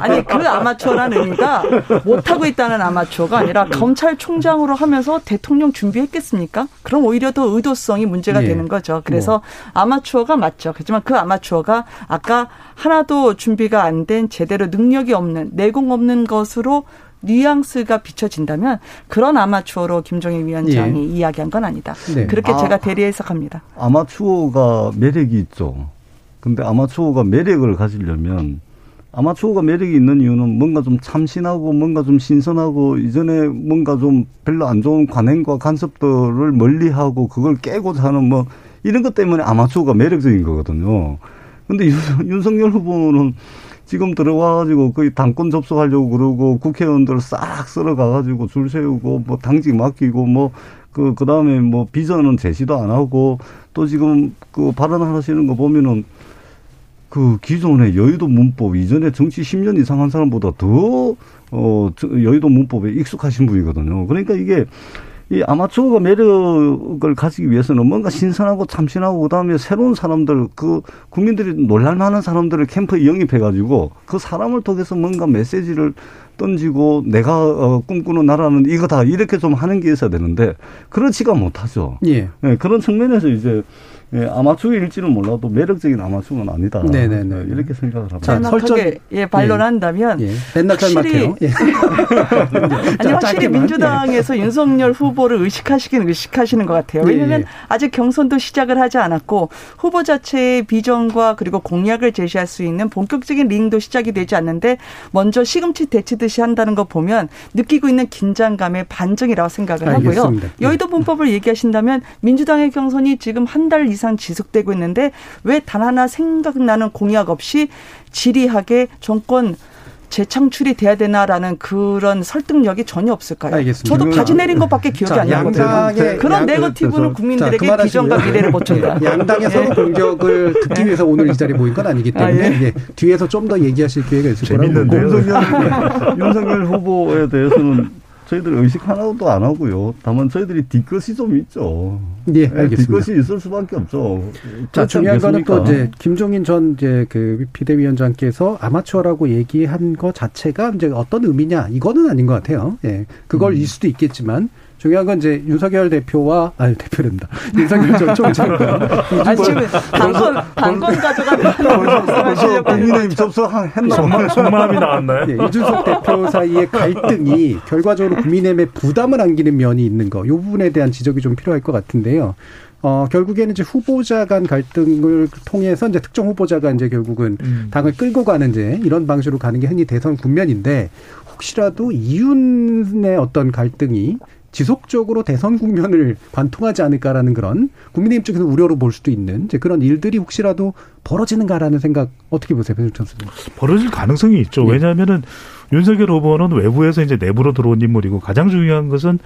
아니 그 아마추어라는 의미가 못하고 있다는 아마추어가 아니라 음. 검찰총장으로 하면서 대통령 준비했겠습니까? 그럼 오히려 더 의도성이 문제가 예. 되는 거죠. 그래서 뭐. 아마추어가 맞죠. 하지만 그 아마추어가 아까 하나도 준비가 안 된 제대로 능력이 없는 내공 없는 것으로 뉘앙스가 비춰진다면 그런 아마추어로 김종인 위원장이 예. 이야기한 건 아니다. 네. 그렇게 아, 제가 대리 해석합니다. 아마추어가 매력이 있죠. 근데 아마추어가 매력을 가지려면 아마추어가 매력이 있는 이유는 뭔가 좀 참신하고 뭔가 좀 신선하고 이전에 뭔가 좀 별로 안 좋은 관행과 간섭들을 멀리하고 그걸 깨고자 하는 뭐 이런 것 때문에 아마추어가 매력적인 거거든요. 근데 윤석열 후보는 지금 들어와가지고 거의 당권 접속하려고 그러고 국회의원들 싹 쓸어가가지고 줄 세우고 뭐 당직 맡기고 뭐 그, 그 다음에 뭐 비전은 제시도 안 하고 또 지금 그 발언하시는 거 보면은 그 기존의 여의도 문법 이전에 정치 10년 이상 한 사람보다 더, 어, 여의도 문법에 익숙하신 분이거든요. 그러니까 이게 이 아마추어가 매력을 가지기 위해서는 뭔가 신선하고 참신하고 그다음에 새로운 사람들 그 국민들이 놀랄 만한 사람들을 캠프에 영입해 가지고 그 사람을 통해서 뭔가 메시지를 던지고 내가 어, 꿈꾸는 나라는 이거다 이렇게 좀 하는 게 있어야 되는데 그렇지가 못하죠. 예. 네, 그런 측면에서 이제 예, 아마추어일지는 몰라도 매력적인 아마추어는 아니다. 네네네. 네, 이렇게 생각을 합니다. 자, 설정 예, 반론한다면 예, 예. 맨날 확실히 예. 아니 확실히 민주당에서 예. 윤석열 후보를 의식하시긴 의식하시는 것 같아요. 왜냐하면 예, 예. 아직 경선도 시작을 하지 않았고 후보 자체의 비전과 그리고 공약을 제시할 수 있는 본격적인 링도 시작이 되지 않는데 먼저 시금치 데치듯이 한다는 거 보면 느끼고 있는 긴장감의 반증이라고 생각을 하고요. 알겠습니다. 여의도 분법을 얘기하신다면 민주당의 경선이 지금 한 달 이상 이상 지속되고 있는데 왜 단 하나 생각나는 공약 없이 지리하게 정권 재창출이 돼야 되나라는 그런 설득력이 전혀 없을까요? 알겠습니다. 저도 바지 내린 것밖에 기억이 자, 안 나거든요. 그런 네거티브는 국민들에게 자, 비전과 미래를 못 준다. 예, 양당의 서로 공격을 듣기 위해서 오늘 이 자리에 모인 건 아니기 때문에 아, 예. 예. 뒤에서 좀 더 얘기하실 기회가 있을 거라고. 윤석열, 윤석열 후보에 대해서는 저희들 의식 하나도 안 하고요. 다만 저희들이 뒤끝이 좀 있죠. 예, 네, 알겠습니다. 뒤끝이 있을 수밖에 없죠. 자, 중요한 거는 또 이제 김종인 전 이제 그 비대위원장께서 아마추어라고 얘기한 것 자체가 이제 어떤 의미냐 이거는 아닌 것 같아요. 예, 그걸 음. 일 수도 있겠지만 중요한 건 이제 윤석열 대표와 아니 대표입니다. 윤석열 전 총장과 아니 지금 당권 당권 가져가는 국민의힘 접수했나? 속마음이 나왔나요? 네, 이준석 대표 사이의 갈등이 결과적으로 국민의힘에 부담을 안기는 면이 있는 거. 이 부분에 대한 지적이 좀 필요할 것 같은데요. 어, 결국에는 이제 후보자 간 갈등을 통해서 이제 특정 후보자가 이제 결국은 음. 당을 끌고 가는 이제 이런 방식으로 가는 게 흔히 대선 국면인데 혹시라도 이윤의 어떤 갈등이 지속적으로 대선 국면을 관통하지 않을까라는 그런 국민의힘 쪽에서 우려로 볼 수도 있는 이제 그런 일들이 혹시라도 벌어지는가라는 생각 어떻게 보세요, 배종찬 선생님? 벌어질 가능성이 있죠. 예. 왜냐하면은 윤석열 후보는 외부에서 이제 내부로 들어온 인물이고 가장 중요한 것은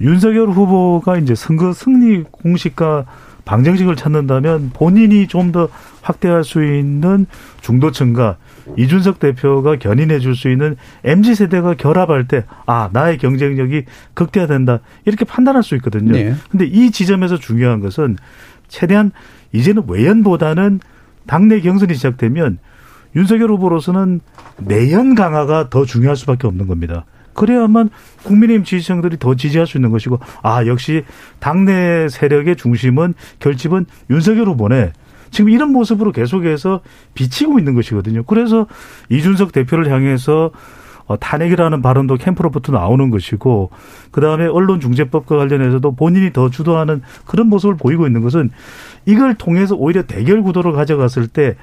윤석열 후보가 이제 선거 승리 공식과 방정식을 찾는다면 본인이 좀 더 확대할 수 있는 중도층과 이준석 대표가 견인해 줄 수 있는 MZ 세대가 결합할 때 아, 나의 경쟁력이 극대화된다. 이렇게 판단할 수 있거든요. 네. 근데 이 지점에서 중요한 것은 최대한 이제는 외연보다는 당내 경선이 시작되면 윤석열 후보로서는 내연 강화가 더 중요할 수밖에 없는 겁니다. 그래야만 국민의힘 지지층들이 더 지지할 수 있는 것이고 아 역시 당내 세력의 중심은 결집은 윤석열 후보네. 지금 이런 모습으로 계속해서 비치고 있는 것이거든요. 그래서 이준석 대표를 향해서 어, 탄핵이라는 발언도 캠프로부터 나오는 것이고 그다음에 언론중재법과 관련해서도 본인이 더 주도하는 그런 모습을 보이고 있는 것은 이걸 통해서 오히려 대결 구도를 가져갔을 때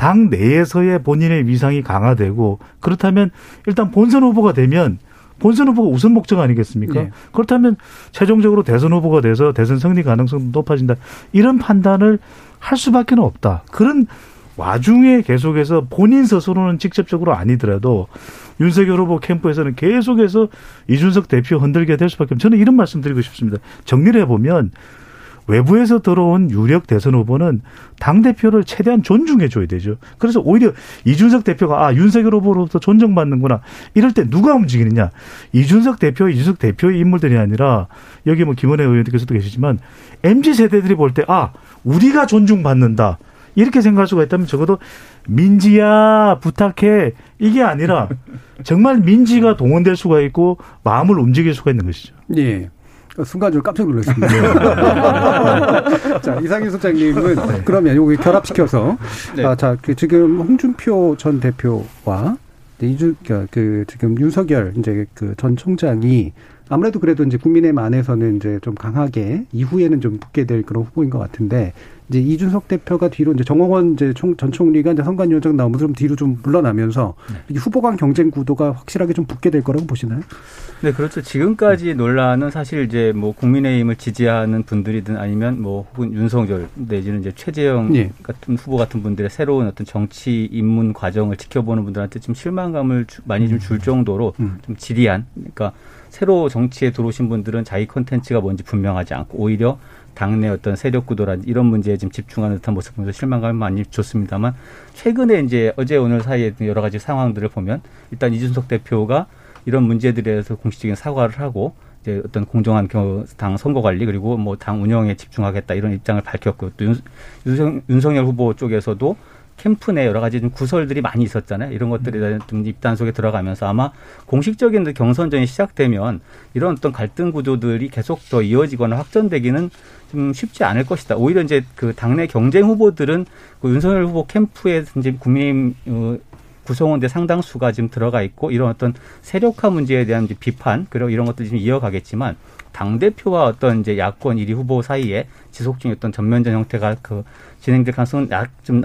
당 내에서의 본인의 위상이 강화되고 그렇다면 일단 본선 후보가 되면 본선 후보가 우선 목적 아니겠습니까? 네. 그렇다면 최종적으로 대선 후보가 돼서 대선 승리 가능성도 높아진다. 이런 판단을 할 수밖에 없다. 그런 와중에 계속해서 본인 스스로는 직접적으로 아니더라도 윤석열 후보 캠프에서는 계속해서 이준석 대표 흔들게 될 수밖에 없습니다. 저는 이런 말씀 드리고 싶습니다. 정리를 해보면 외부에서 들어온 유력 대선 후보는 당 대표를 최대한 존중해 줘야 되죠. 그래서 오히려 이준석 대표가 아 윤석열 후보로부터 존중받는구나 이럴 때 누가 움직이느냐 이준석 대표, 이준석 대표의 인물들이 아니라 여기 뭐 김원혜 의원께서도 계시지만 mz 세대들이 볼 때 아 우리가 존중받는다. 이렇게 생각할 수가 있다면 적어도 민지야 부탁해 이게 아니라 정말 민지가 동원될 수가 있고 마음을 움직일 수가 있는 것이죠. 예. 순간적으로 깜짝 놀랐습니다. 자, 이상희 소장님은 네. 그러면 요기 결합시켜서 네. 아, 자, 그 지금 홍준표 전 대표와 이주 그, 그 지금 윤석열 이제 그 전 총장이 아무래도 그래도 이제 국민의힘 안에서는 이제 좀 강하게 이후에는 좀 붙게 될 그런 후보인 것 같은데 이제 이준석 대표가 뒤로 이제 정홍원 이제 총, 전 총리가 이제 선관위원장 나오면서 좀 뒤로 좀 물러나면서 네. 후보 간 경쟁 구도가 확실하게 좀 붙게 될 거라고 보시나요? 네, 그렇죠. 지금까지 논란은 사실 이제 뭐 국민의힘을 지지하는 분들이든 아니면 뭐 혹은 윤석열 내지는 이제 최재형 네. 같은 후보 같은 분들의 새로운 어떤 정치 입문 과정을 지켜보는 분들한테 좀 실망감을 많이 좀 줄 정도로 음. 좀 지리한 그러니까 새로 정치에 들어오신 분들은 자기 컨텐츠가 뭔지 분명하지 않고 오히려 당내 어떤 세력 구도라든지 이런 문제에 지금 집중하는 듯한 모습 보면서 실망감을 많이 줬습니다만 최근에 이제 어제 오늘 사이에 여러 가지 상황들을 보면 일단 이준석 대표가 이런 문제들에 대해서 공식적인 사과를 하고 이제 어떤 공정한 당 선거 관리 그리고 뭐 당 운영에 집중하겠다 이런 입장을 밝혔고 또 윤, 윤석열 후보 쪽에서도 캠프 내 여러 가지 좀 구설들이 많이 있었잖아요. 이런 것들에 대한 좀 입단 속에 들어가면서 아마 공식적인 경선전이 시작되면 이런 어떤 갈등 구조들이 계속 더 이어지거나 확전되기는 좀 쉽지 않을 것이다. 오히려 이제 그 당내 경쟁 후보들은 그 윤석열 후보 캠프에 이제 국민의힘 어, 구성원들 상당수가 지금 들어가 있고 이런 어떤 세력화 문제에 대한 비판 그리고 이런 것들이 지금 이어가겠지만 당 대표와 어떤 이제 야권 1위 후보 사이에 지속적인 어떤 전면전 형태가 그 진행될 가능성은 좀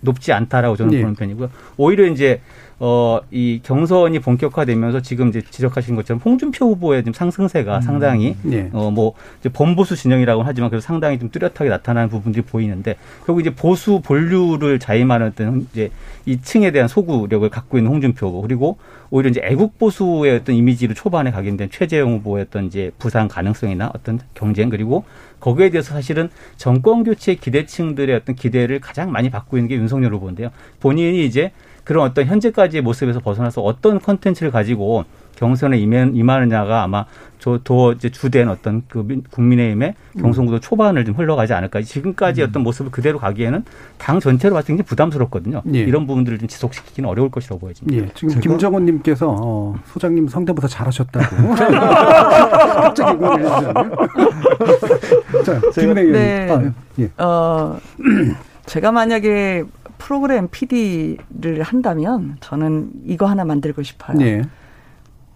높지 않다라고 저는 네. 보는 편이고요. 오히려 이제 어, 이 경선이 본격화되면서 지금 이제 지적하신 것처럼 홍준표 후보의 지금 상승세가 음. 상당히 네. 어, 뭐 이제 범보수 진영이라고 하지만 그래도 상당히 좀 뚜렷하게 나타나는 부분들이 보이는데 결국 이제 보수 본류를 자임하는 어떤 이제 이 층에 대한 소구력을 갖고 있는 홍준표 후보 그리고 오히려 이제 애국 보수의 어떤 이미지를 초반에 각인된 최재형 후보의 어떤 이제 부상 가능성이나 어떤 경쟁 그리고 거기에 대해서 사실은 정권 교체 기대층들의 어떤 기대를 가장 많이 받고 있는 게 윤석열 후보인데요. 본인이 이제 그런 어떤 현재까지의 모습에서 벗어나서 어떤 컨텐츠를 가지고 경선에 임하느냐가 아마 저더 이제 주된 어떤 그 국민의힘의 음. 경선구도 초반을 좀 흘러가지 않을까. 지금까지 음. 어떤 모습을 그대로 가기에는 당 전체로 봤을 때 굉장히 부담스럽거든요. 예. 이런 부분들을 좀 지속시키기는 어려울 것이라고 보여집니다. 예. 지금 김정원님께서 어, 소장님 성대모사 잘하셨다고. 갑자기. 자, 김은혜 네. 아, 예. 어, 제가 만약에 프로그램 PD를 한다면 저는 이거 하나 만들고 싶어요. 네.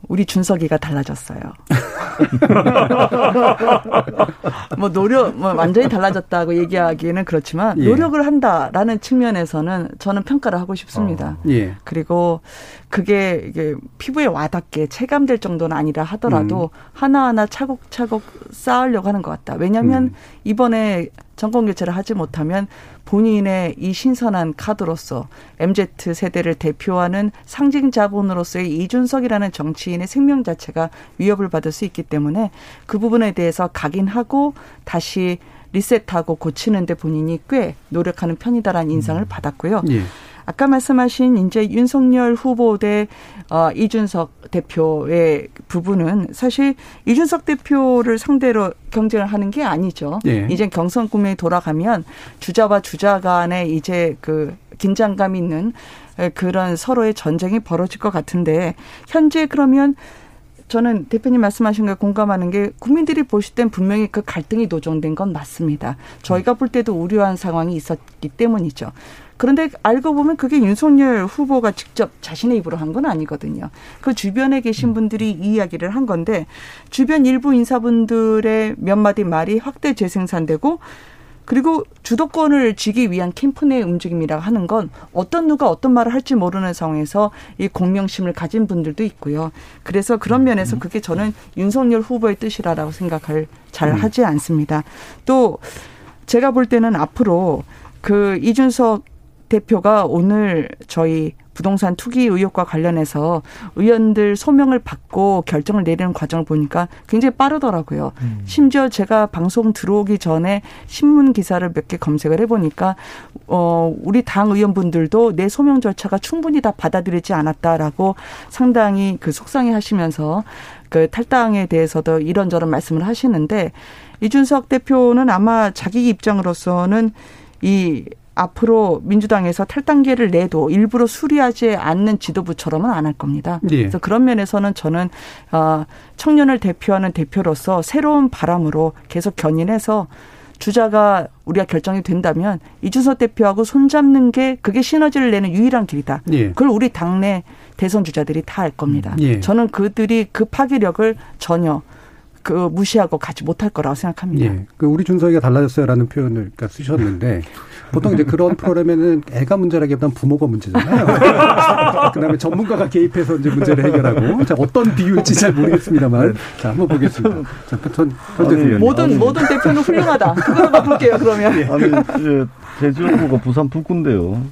우리 준석이가 달라졌어요. 뭐 노력, 뭐 완전히 달라졌다고 얘기하기에는 그렇지만 예. 노력을 한다라는 측면에서는 저는 평가를 하고 싶습니다. 어. 예. 그리고 그게 이게 피부에 와닿게 체감될 정도는 아니라 하더라도 음. 하나하나 차곡차곡 쌓으려고 하는 것 같다. 왜냐하면 음. 이번에 정권 교체를 하지 못하면 본인의 이 신선한 카드로서 MZ 세대를 대표하는 상징 자본으로서의 이준석이라는 정치인의 생명 자체가 위협을 받을 수 있기 때문에 그 부분에 대해서 각인하고 다시 리셋하고 고치는데 본인이 꽤 노력하는 편이다라는 인상을 음. 받았고요. 예. 아까 말씀하신 이제 윤석열 후보 대 어, 이준석 대표의 부분은 사실 이준석 대표를 상대로 경쟁을 하는 게 아니죠. 예. 이제 경선 꿈에 돌아가면 주자와 주자 간에 이제 그 긴장감 있는 그런 서로의 전쟁이 벌어질 것 같은데 현재 그러면 저는 대표님 말씀하신 거에 공감하는 게 국민들이 보실 땐 분명히 그 갈등이 노정된 건 맞습니다. 저희가 볼 때도 우려한 상황이 있었기 때문이죠. 그런데 알고 보면 그게 윤석열 후보가 직접 자신의 입으로 한 건 아니거든요. 그 주변에 계신 음. 분들이 이 이야기를 한 건데 주변 일부 인사분들의 몇 마디 말이 확대 재생산되고 그리고 주도권을 쥐기 위한 캠프 내 움직임이라고 하는 건 어떤 누가 어떤 말을 할지 모르는 상황에서 이 공명심을 가진 분들도 있고요. 그래서 그런 면에서 그게 저는 윤석열 후보의 뜻이라고 생각을 잘 음. 하지 않습니다. 또 제가 볼 때는 앞으로 그 이준석 대표가 오늘 저희 부동산 투기 의혹과 관련해서 의원들 소명을 받고 결정을 내리는 과정을 보니까 굉장히 빠르더라고요. 음. 심지어 제가 방송 들어오기 전에 신문 기사를 몇 개 검색을 해보니까 어 우리 당 의원분들도 내 소명 절차가 충분히 다 받아들이지 않았다라고 상당히 그 속상해하시면서 그 탈당에 대해서도 이런저런 말씀을 하시는데 이준석 대표는 아마 자기 입장으로서는 이 앞으로 민주당에서 탈당계를 내도 일부러 수리하지 않는 지도부처럼은 안 할 겁니다. 예. 그래서 그런 면에서는 저는 어 청년을 대표하는 대표로서 새로운 바람으로 계속 견인해서 주자가 우리가 결정이 된다면 이준석 대표하고 손잡는 게 그게 시너지를 내는 유일한 길이다. 예. 그걸 우리 당내 대선 주자들이 다 알 겁니다. 예. 저는 그들이 그 파괴력을 전혀 그 무시하고 가지 못할 거라고 생각합니다. 예. 그 우리 준석이가 달라졌어요라는 표현을 그러니까 쓰셨는데 보통 이제 그런 프로그램에는 애가 문제라기보다는 부모가 문제잖아요. 그다음에 전문가가 개입해서 이제 문제를 해결하고 자 어떤 비유일지 잘 모르겠습니다만 자 한번 보겠습니다. 자, 전, 아니, 모든 아니. 모든 대표는 훌륭하다. 그거로 볼게요 그러면. 예. 아니 이제 제주도가 부산 북구인데요.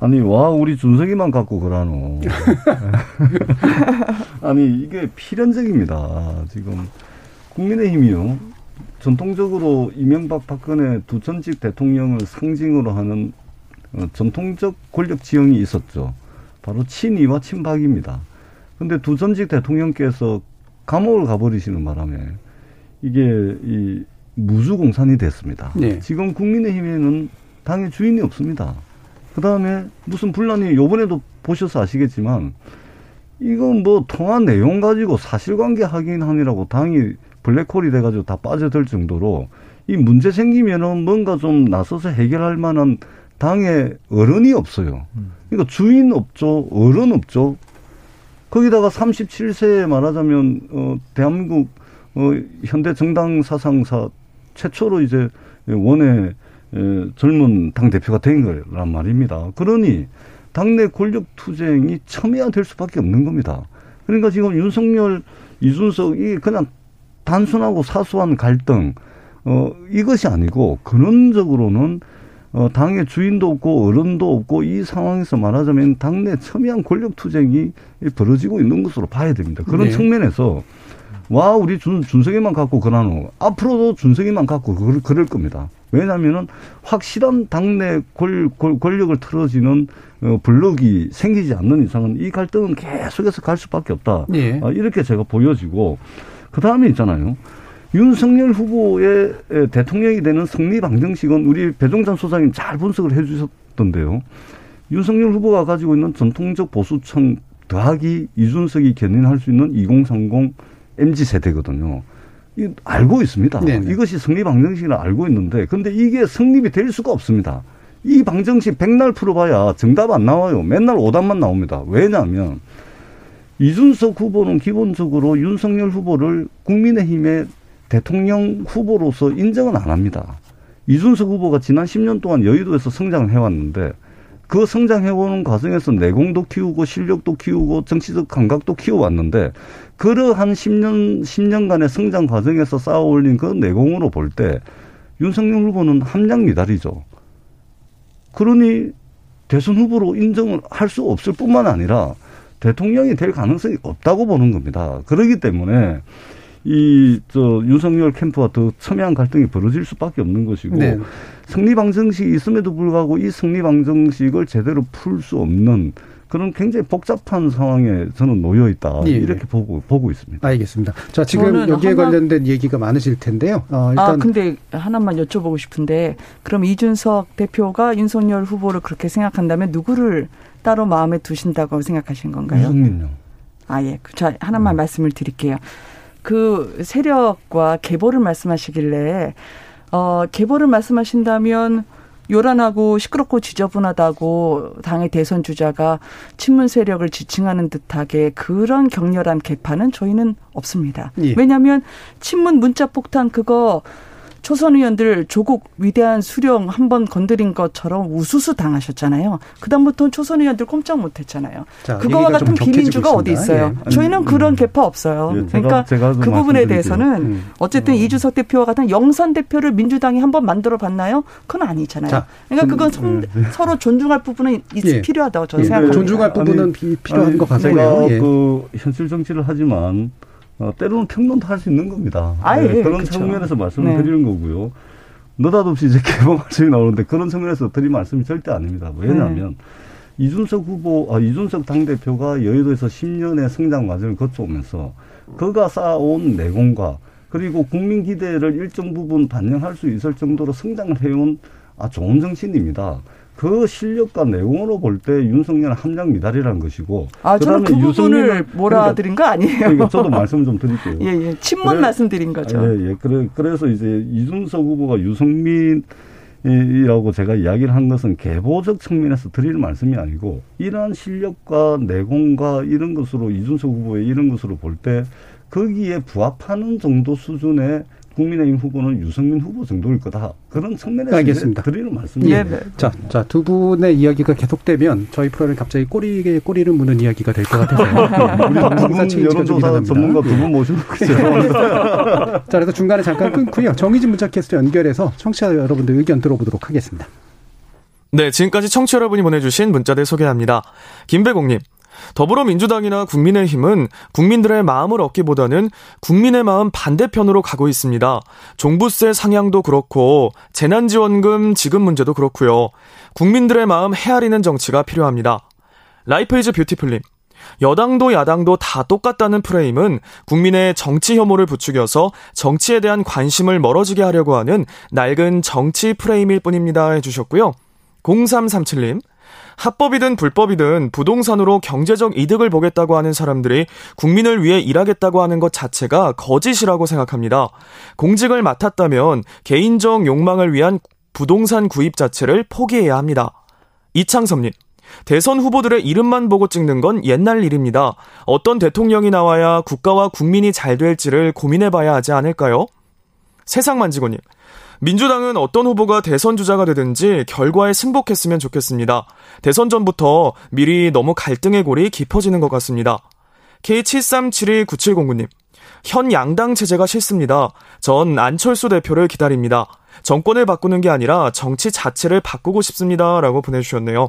아니 와 우리 준석이만 갖고 그러노. 아니 이게 필연적입니다. 지금 국민의힘이요. 전통적으로 이명박 박근혜 두 전직 대통령을 상징으로 하는 어, 전통적 권력 지형이 있었죠. 바로 친이와 친박입니다. 근데 두 전직 대통령께서 감옥을 가버리시는 바람에 이게 이 무주공산이 됐습니다. 네. 지금 국민의힘에는 당의 주인이 없습니다. 그 다음에 무슨 분란이 요번에도 보셔서 아시겠지만 이건 뭐 통한 내용 가지고 사실관계 확인하느라고 당이 블랙홀이 돼가지고 다 빠져들 정도로 이 문제 생기면은 뭔가 좀 나서서 해결할 만한 당의 어른이 없어요. 그러니까 주인 없죠, 어른 없죠. 거기다가 37세에 말하자면 어 대한민국 어 현대 정당 사상사 최초로 이제 원외 에, 젊은 당 대표가 된 거란 말입니다. 그러니 당내 권력 투쟁이 첨예화될 수밖에 없는 겁니다. 그러니까 지금 윤석열, 이준석이 그냥 단순하고 사소한 갈등, 어, 이것이 아니고 근원적으로는 어, 당의 주인도 없고 어른도 없고 이 상황에서 말하자면 당내 첨예한 권력 투쟁이 벌어지고 있는 것으로 봐야 됩니다. 그런 네. 측면에서 와 우리 준, 준석이만 갖고 그러노 앞으로도 준석이만 갖고 그럴, 그럴 겁니다. 왜냐하면은 확실한 당내 권, 권력을 틀어지는 어, 블록이 생기지 않는 이상은 이 갈등은 계속해서 갈 수밖에 없다. 예. 어, 이렇게 제가 보여지고 그 다음에 있잖아요. 윤석열 후보의 대통령이 되는 승리 방정식은 우리 배종찬 소장님 잘 분석을 해 주셨던데요. 윤석열 후보가 가지고 있는 전통적 보수층 더하기 이준석이 견인할 수 있는 2030 MZ 세대거든요. 이 알고 있습니다. 네네. 이것이 성립 방정식을 알고 있는데 근데 이게 성립이 될 수가 없습니다. 이 방정식 백날 풀어봐야 정답 안 나와요. 맨날 오답만 나옵니다. 왜냐하면 이준석 후보는 기본적으로 윤석열 후보를 국민의힘의 대통령 후보로서 인정은 안 합니다. 이준석 후보가 지난 10년 동안 여의도에서 성장을 해왔는데 그 성장해오는 과정에서 내공도 키우고 실력도 키우고 정치적 감각도 키워왔는데 그러한 10년, 10년간의 성장 과정에서 쌓아 올린 그 내공으로 볼 때 윤석열 후보는 함량 미달이죠. 그러니 대선 후보로 인정을 할 수 없을 뿐만 아니라 대통령이 될 가능성이 없다고 보는 겁니다. 그러기 때문에 이 저 윤석열 캠프와 더 첨예한 갈등이 벌어질 수밖에 없는 것이고 네. 승리 방정식이 있음에도 불구하고 이 승리 방정식을 제대로 풀 수 없는 그런 굉장히 복잡한 상황에 저는 놓여 있다 예. 이렇게 보고 보고 있습니다. 알겠습니다. 자 지금 여기에 하나... 관련된 얘기가 많으실 텐데요. 어, 일단 아 근데 하나만 여쭤보고 싶은데 그럼 이준석 대표가 윤석열 후보를 그렇게 생각한다면 누구를 따로 마음에 두신다고 생각하신 건가요? 유승민요. 아 예. 자 하나만 음. 말씀을 드릴게요. 그 세력과 계보를 말씀하시길래 어 계보를 말씀하신다면 요란하고 시끄럽고 지저분하다고 당의 대선 주자가 친문 세력을 지칭하는 듯하게 그런 격렬한 개파는 저희는 없습니다. 예. 왜냐하면 친문 문자 폭탄 그거 초선 의원들 조국 위대한 수령 한 번 건드린 것처럼 우수수 당하셨잖아요. 그다음부터는 초선 의원들 꼼짝 못했잖아요. 자, 그거와 같은 비민주가 어디 있어요? 예. 저희는 음. 그런 개파 없어요. 예, 그러니까 제가, 제가 그 부분에 대해서는 음. 어쨌든 음. 이주석 대표와 같은 영선 대표를 민주당이 한 번 만들어 봤나요? 그건 아니잖아요. 자, 그러니까 그건 성, 네. 서로 존중할 부분은 예. 필요하다고 저는 예. 생각합니다. 존중할 부분은 아니, 필요한 아니, 것 같고요. 제가 예. 그 현실 정치를 하지만 어, 때로는 평론도 할 수 있는 겁니다. 아, 예, 네, 그런 그렇죠. 측면에서 말씀을 네. 드리는 거고요. 느닷없이 이제 개봉 말씀이 나오는데 그런 측면에서 드릴 말씀이 절대 아닙니다. 왜냐하면 네. 이준석 후보, 아, 이준석 당대표가 여의도에서 10년의 성장 과정을 거쳐오면서 그가 쌓아온 내공과 그리고 국민 기대를 일정 부분 반영할 수 있을 정도로 성장을 해온 아, 좋은 정신입니다. 그 실력과 내용으로 볼 때 윤석열 함량 미달이라는 것이고 아 저는 그 부분을 몰아드린 거 아니에요. 그러니까 저도 말씀 좀 드릴게요. 예, 예. 친문 그래, 말씀드린 거죠. 예, 예. 그래, 그래서 이제 이준석 후보가 유승민 이라고 제가 이야기를 한 것은 계보적 측면에서 드릴 말씀이 아니고 이러한 실력과 내공과 이런 것으로 이준석 후보의 이런 것으로 볼 때 거기에 부합하는 정도 수준의 국민의힘 후보는 유승민 후보 정도일 거다. 그런 측면에서 알겠습니다. 드리는 말씀입니다. 예, 네. 자, 자, 두 분의 이야기가 계속되면 저희 프로그램 갑자기 꼬리에 꼬리를 무는 이야기가 될 것 같아서 우리 방송사 여론조사 전문가 두 분 모시고 죄송합니다. 자, 그래서 중간에 잠깐 끊고요. 정의진 문자 캐스트 연결해서 청취자 여러분들 의견 들어보도록 하겠습니다. 네, 지금까지 청취 자 여러분이 보내주신 문자들 소개합니다. 김배공님. 더불어민주당이나 국민의힘은 국민들의 마음을 얻기보다는 국민의 마음 반대편으로 가고 있습니다. 종부세 상향도 그렇고 재난지원금 지급 문제도 그렇고요. 국민들의 마음 헤아리는 정치가 필요합니다. Life is Beautiful님. 여당도 야당도 다 똑같다는 프레임은 국민의 정치 혐오를 부추겨서 정치에 대한 관심을 멀어지게 하려고 하는 낡은 정치 프레임일 뿐입니다 해주셨고요. 0337님. 합법이든 불법이든 부동산으로 경제적 이득을 보겠다고 하는 사람들이 국민을 위해 일하겠다고 하는 것 자체가 거짓이라고 생각합니다. 공직을 맡았다면 개인적 욕망을 위한 부동산 구입 자체를 포기해야 합니다. 이창섭님. 대선 후보들의 이름만 보고 찍는 건 옛날 일입니다. 어떤 대통령이 나와야 국가와 국민이 잘 될지를 고민해 봐야 하지 않을까요? 세상 만지고님. 민주당은 어떤 후보가 대선 주자가 되든지 결과에 승복했으면 좋겠습니다. 대선 전부터 미리 너무 갈등의 골이 깊어지는 것 같습니다. K73729709님. 현 양당 체제가 싫습니다. 전 안철수 대표를 기다립니다. 정권을 바꾸는 게 아니라 정치 자체를 바꾸고 싶습니다. 라고 보내주셨네요.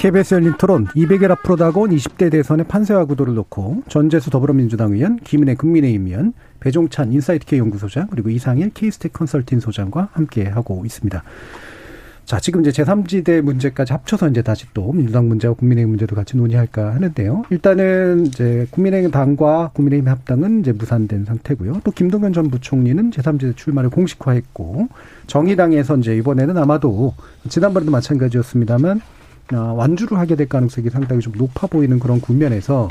KBS 열린 토론 200일 앞으로 다가온 20대 대선의 판세와 구도를 놓고 전재수 더불어민주당 의원, 김은혜 국민의힘 의원, 배종찬 인사이트K 연구소장 그리고 이상일 케이스텍 컨설팅 소장과 함께 하고 있습니다. 자, 지금 이제 제3지대 문제까지 합쳐서 이제 다시 또 민주당 문제와 국민의힘 문제도 같이 논의할까 하는데요. 일단은 이제 국민의힘 당과 국민의힘 합당은 이제 무산된 상태고요. 또 김동연 전 부총리는 제3지대 출마를 공식화했고 정의당에서 이제 이번에는 아마도 지난번에도 마찬가지였습니다만 어, 완주를 하게 될 가능성이 상당히 좀 높아 보이는 그런 국면에서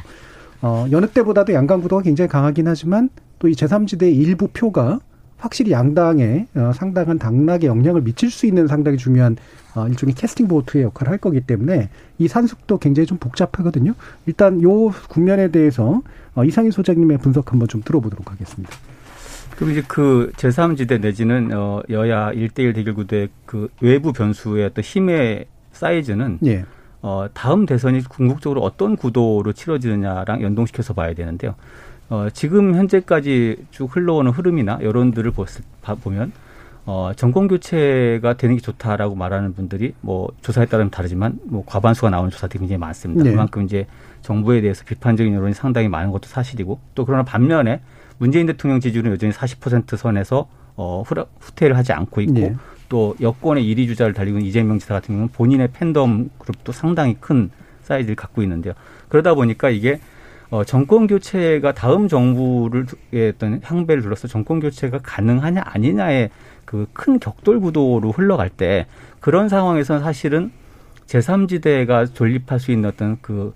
어, 여느 때보다도 양강 구도가 굉장히 강하긴 하지만 또 이 제3지대 일부 표가 확실히 양당에 어, 상당한 당락에 영향을 미칠 수 있는 상당히 중요한 어, 일종의 캐스팅 보트의 역할을 할 거기 때문에 이 산숙도 굉장히 좀 복잡하거든요. 일단 요 국면에 대해서 어, 이상희 소장님의 분석 한번 좀 들어보도록 하겠습니다. 그럼 이제 그 제3지대 내지는 어 여야 1대1 대결 구도의 그 외부 변수의 어떤 힘의 사이즈는 예. 어 다음 대선이 궁극적으로 어떤 구도로 치러지느냐랑 연동시켜서 봐야 되는데요. 어, 지금 현재까지 쭉 흘러오는 흐름이나 여론들을 보면 어, 정권 교체가 되는 게 좋다라고 말하는 분들이 뭐 조사에 따르면 다르지만 뭐 과반수가 나오는 조사들이 굉장히 많습니다. 네. 그만큼 이제 정부에 대해서 비판적인 여론이 상당히 많은 것도 사실이고 또 그러나 반면에 문재인 대통령 지지율은 여전히 40% 선에서 어, 후퇴를 하지 않고 있고 네. 또 여권의 1위 주자를 달리고 있는 이재명 지사 같은 경우는 본인의 팬덤 그룹도 상당히 큰 사이즈를 갖고 있는데요. 그러다 보니까 이게 어, 정권 교체가 다음 정부를 어떤 향배를 둘러서 정권 교체가 가능하냐 아니냐의 그 큰 격돌 구도로 흘러갈 때 그런 상황에서는 사실은 제3지대가 존립할 수 있는 어떤 그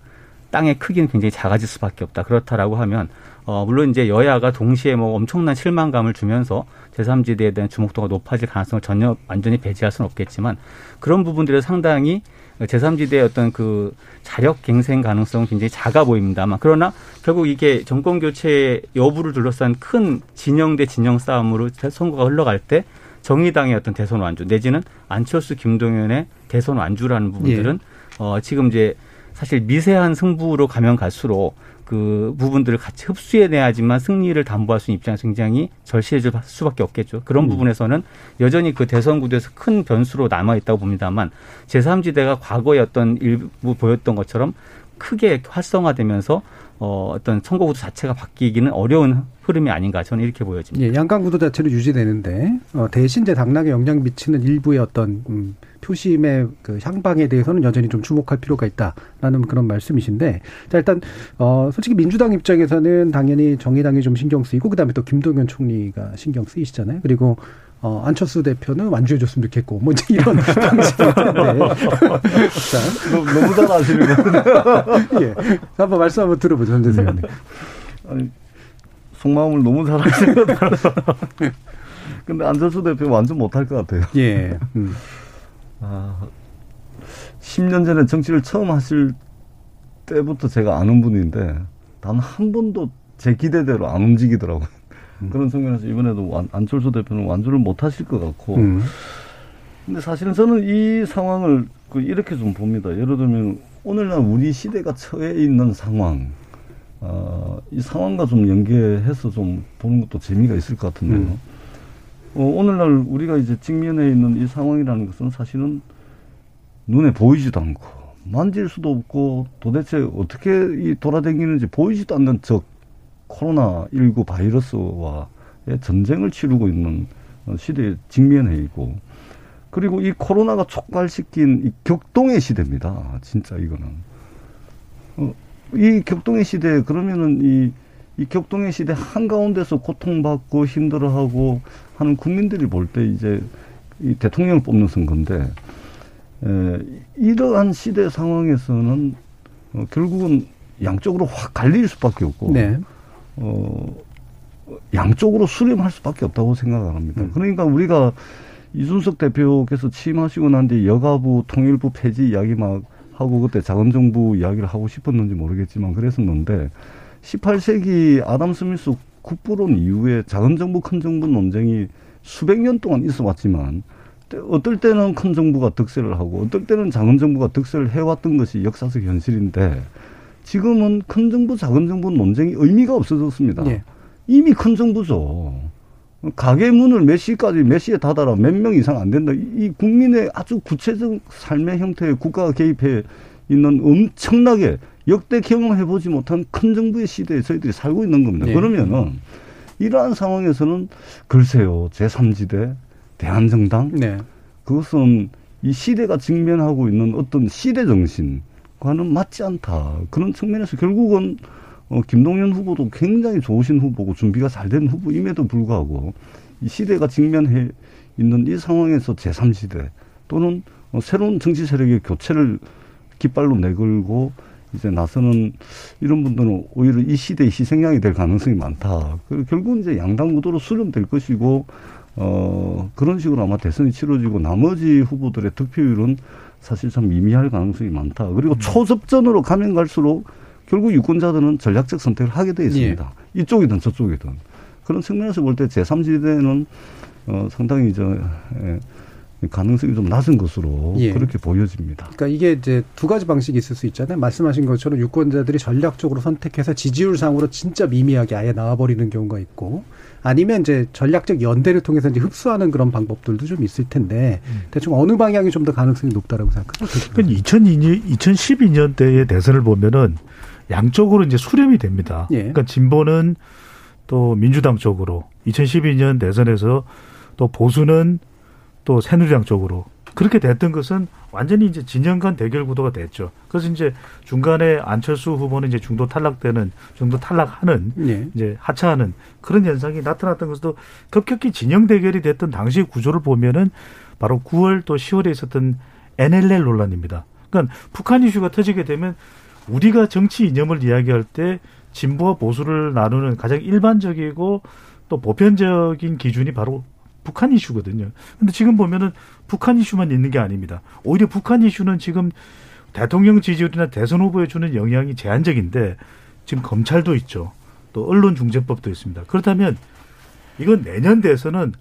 땅의 크기는 굉장히 작아질 수밖에 없다. 그렇다라고 하면 어 물론 이제 여야가 동시에 뭐 엄청난 실망감을 주면서 제3지대에 대한 주목도가 높아질 가능성을 전혀 완전히 배제할 수는 없겠지만 그런 부분들에 상당히 제3지대의 어떤 그 자력 갱생 가능성은 굉장히 작아 보입니다만 그러나 결국 이게 정권 교체 여부를 둘러싼 큰 진영 대 진영 싸움으로 선거가 흘러갈 때 정의당의 어떤 대선 완주 내지는 안철수 김동연의 대선 완주라는 부분들은 예. 어 지금 이제 사실 미세한 승부로 가면 갈수록 그 부분들을 같이 흡수해내야지만 승리를 담보할 수 있는 입장에서 굉장히 절실해질 수밖에 없겠죠. 그런 음. 부분에서는 여전히 그 대선 구도에서 큰 변수로 남아 있다고 봅니다만 제3지대가 과거에 어떤 일부 보였던 것처럼 크게 활성화되면서 어, 어떤 선거 구도 자체가 바뀌기는 어려운 흐름이 아닌가 저는 이렇게 보여집니다. 예, 양강 구도 자체로 유지되는데 어, 대신 이제 당락에 영향 미치는 일부의 어떤 음, 표심의 그 향방에 대해서는 여전히 좀 주목할 필요가 있다라는 그런 말씀이신데 자 일단 어 솔직히 민주당 입장에서는 당연히 정의당이 좀 신경 쓰이고 그다음에 또 김동연 총리가 신경 쓰이시잖아요. 그리고 어, 안철수 대표는 완주해줬으면 좋겠고, 뭐, 이제 이런 방식인데. 자. 너무, 잘 아시는 거같요 예. 한번 말씀 한번 들어보죠, 전 대표님. 아니, 속마음을 너무 잘 아시는 것 같아요. 근데 안철수 대표 완전 못할 것 같아요. 예. 음. 아, 10년 전에 정치를 처음 하실 때부터 제가 아는 분인데, 단 한 번도 제 기대대로 안 움직이더라고요. 음. 그런 측면에서 이번에도 완, 안철수 대표는 완주를 못 하실 것 같고. 음. 근데 사실은 저는 이 상황을 그 이렇게 좀 봅니다. 예를 들면 오늘날 우리 시대가 처해 있는 상황, 어, 이 상황과 좀 연계해서 좀 보는 것도 재미가 있을 것 같은데요. 음. 어, 오늘날 우리가 이제 직면해 있는 이 상황이라는 것은 사실은 눈에 보이지도 않고 만질 수도 없고 도대체 어떻게 이 돌아다니는지 보이지도 않는 적 코로나 19 바이러스와의 전쟁을 치르고 있는 시대에 직면해 있고 그리고 이 코로나가 촉발시킨 이 격동의 시대입니다. 진짜 이거는. 어, 이 격동의 시대에 그러면은 이, 이 격동의 시대 한가운데서 고통받고 힘들어하고 하는 국민들이 볼 때 이제 이 대통령을 뽑는 선거인데 에, 이러한 시대 상황에서는 어, 결국은 양쪽으로 확 갈릴 수밖에 없고 네. 어, 양쪽으로 수렴할 수밖에 없다고 생각을 합니다. 음. 그러니까 우리가 이준석 대표께서 취임하시고 난 뒤 여가부 통일부 폐지 이야기 막 하고 그때 자원정부 이야기를 하고 싶었는지 모르겠지만 그랬었는데 18세기 아담 스미스 국부론 이후에 작은 정부 큰 정부 논쟁이 수백 년 동안 있어 왔지만 어떨 때는 큰 정부가 득세를 하고 어떨 때는 작은 정부가 득세를 해왔던 것이 역사적 현실인데 지금은 큰 정부, 작은 정부 논쟁이 의미가 없어졌습니다. 예. 이미 큰 정부죠. 가게 문을 몇 시까지 몇 시에 닫아라 몇 명 이상 안 된다. 이 국민의 아주 구체적 삶의 형태에 국가가 개입해 있는 엄청나게 역대 경험해보지 못한 큰 정부의 시대에 저희들이 살고 있는 겁니다. 네. 그러면은 이러한 상황에서는 글쎄요 제3지대 대한정당 네. 그것은 이 시대가 직면하고 있는 어떤 시대 정신과는 맞지 않다. 그런 측면에서 결국은 어, 김동연 후보도 굉장히 좋으신 후보고 준비가 잘 된 후보임에도 불구하고 이 시대가 직면해 있는 이 상황에서 제3시대 또는 어, 새로운 정치 세력의 교체를 깃발로 내걸고 이제 나서는 이런 분들은 오히려 이 시대의 희생양이 될 가능성이 많다. 그 결국 이제 양당 구도로 수렴될 것이고 어 그런 식으로 아마 대선이 치러지고 나머지 후보들의 득표율은 사실 참 미미할 가능성이 많다. 그리고 음. 초접전으로 가면 갈수록 결국 유권자들은 전략적 선택을 하게 돼 있습니다. 예. 이쪽이든 저쪽이든 그런 측면에서 볼 때 제3지대는 어 상당히 저 예, 가능성이 좀 낮은 것으로 예. 그렇게 보여집니다. 그러니까 이게 이제 두 가지 방식이 있을 수 있잖아요. 말씀하신 것처럼 유권자들이 전략적으로 선택해서 지지율상으로 진짜 미미하게 아예 나와버리는 경우가 있고 아니면 이제 전략적 연대를 통해서 이제 흡수하는 그런 방법들도 좀 있을 텐데 음. 대충 어느 방향이 좀 더 가능성이 높다라고 생각하세요? 그러니까 2012, 2012년 때의 대선을 보면은 양쪽으로 이제 수렴이 됩니다. 예. 그러니까 진보는 또 민주당 쪽으로 2012년 대선에서 또 보수는 또 새누리당 쪽으로 그렇게 됐던 것은 완전히 이제 진영 간 대결 구도가 됐죠. 그래서 이제 중간에 안철수 후보는 이제 중도 탈락되는 중도 탈락하는 예. 이제 하차하는 그런 현상이 나타났던 것도 급격히 진영 대결이 됐던 당시 구조를 보면은 바로 9월 또 10월에 있었던 NLL 논란입니다. 그러니까 북한 이슈가 터지게 되면 우리가 정치 이념을 이야기할 때 진보와 보수를 나누는 가장 일반적이고 또 보편적인 기준이 바로 북한 이슈거든요. 근데 지금 보면은 북한 이슈만 있는 게 아닙니다. 오히려 북한 이슈는 지금 대통령 지지율이나 대선 후보에 주는 영향이 제한적인데 지금 검찰도 있죠. 또 언론중재법도 있습니다. 그렇다면 이건 내년 대선은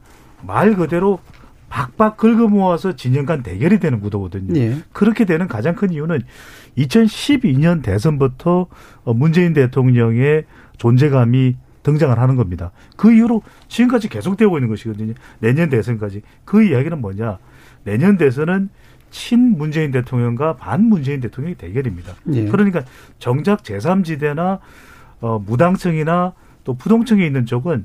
말 그대로 박박 긁어 모아서 진영 간 대결이 되는 구도거든요. 예. 그렇게 되는 가장 큰 이유는 2012년 대선부터 문재인 대통령의 존재감이 등장을 하는 겁니다. 그 이후로 지금까지 계속되고 있는 것이거든요. 내년 대선까지. 그 이야기는 뭐냐. 내년 대선은 친 문재인 대통령과 반 문재인 대통령의 대결입니다. 예. 그러니까 정작 제3지대나 어, 무당층이나 또 부동층에 있는 쪽은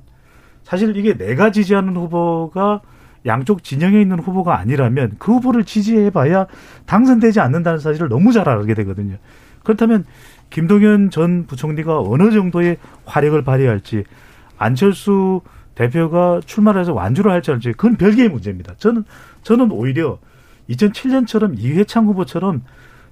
사실 이게 내가 지지하는 후보가 양쪽 진영에 있는 후보가 아니라면 그 후보를 지지해봐야 당선되지 않는다는 사실을 너무 잘 알게 되거든요. 그렇다면 김동연 전 부총리가 어느 정도의 화력을 발휘할지 안철수 대표가 출마를 해서 완주를 할지 할지 그건 별개의 문제입니다. 저는 저는 오히려 2007년처럼 이회창 후보처럼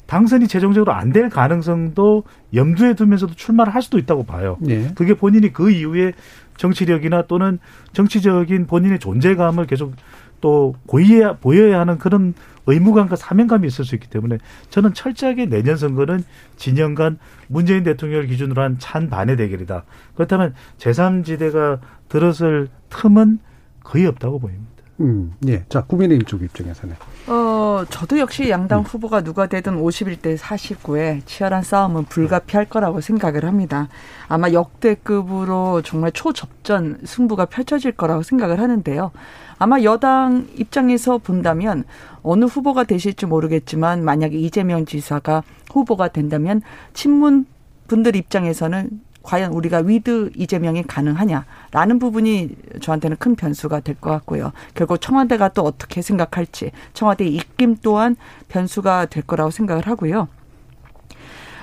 당선이 최종적으로 안 될 가능성도 염두에 두면서도 출마를 할 수도 있다고 봐요. 네. 그게 본인이 그 이후에 정치력이나 또는 정치적인 본인의 존재감을 계속 또 보여야, 보여야 하는 그런 의무감과 사명감이 있을 수 있기 때문에 저는 철저하게 내년 선거는 진영 간 문재인 대통령을 기준으로 한 찬반의 대결이다. 그렇다면 제3지대가 들어설 틈은 거의 없다고 보입니다. 음, 예. 자, 국민의힘 쪽 입장에서는. 어, 저도 역시 양당 음. 후보가 누가 되든 51대 49에 치열한 싸움은 불가피할 거라고 생각을 합니다. 아마 역대급으로 정말 초접전 승부가 펼쳐질 거라고 생각을 하는데요. 아마 여당 입장에서 본다면 어느 후보가 되실지 모르겠지만 만약에 이재명 지사가 후보가 된다면 친문 분들 입장에서는 과연 우리가 with 이재명이 가능하냐라는 부분이 저한테는 큰 변수가 될 것 같고요. 결국 청와대가 또 어떻게 생각할지 청와대 입김 또한 변수가 될 거라고 생각을 하고요.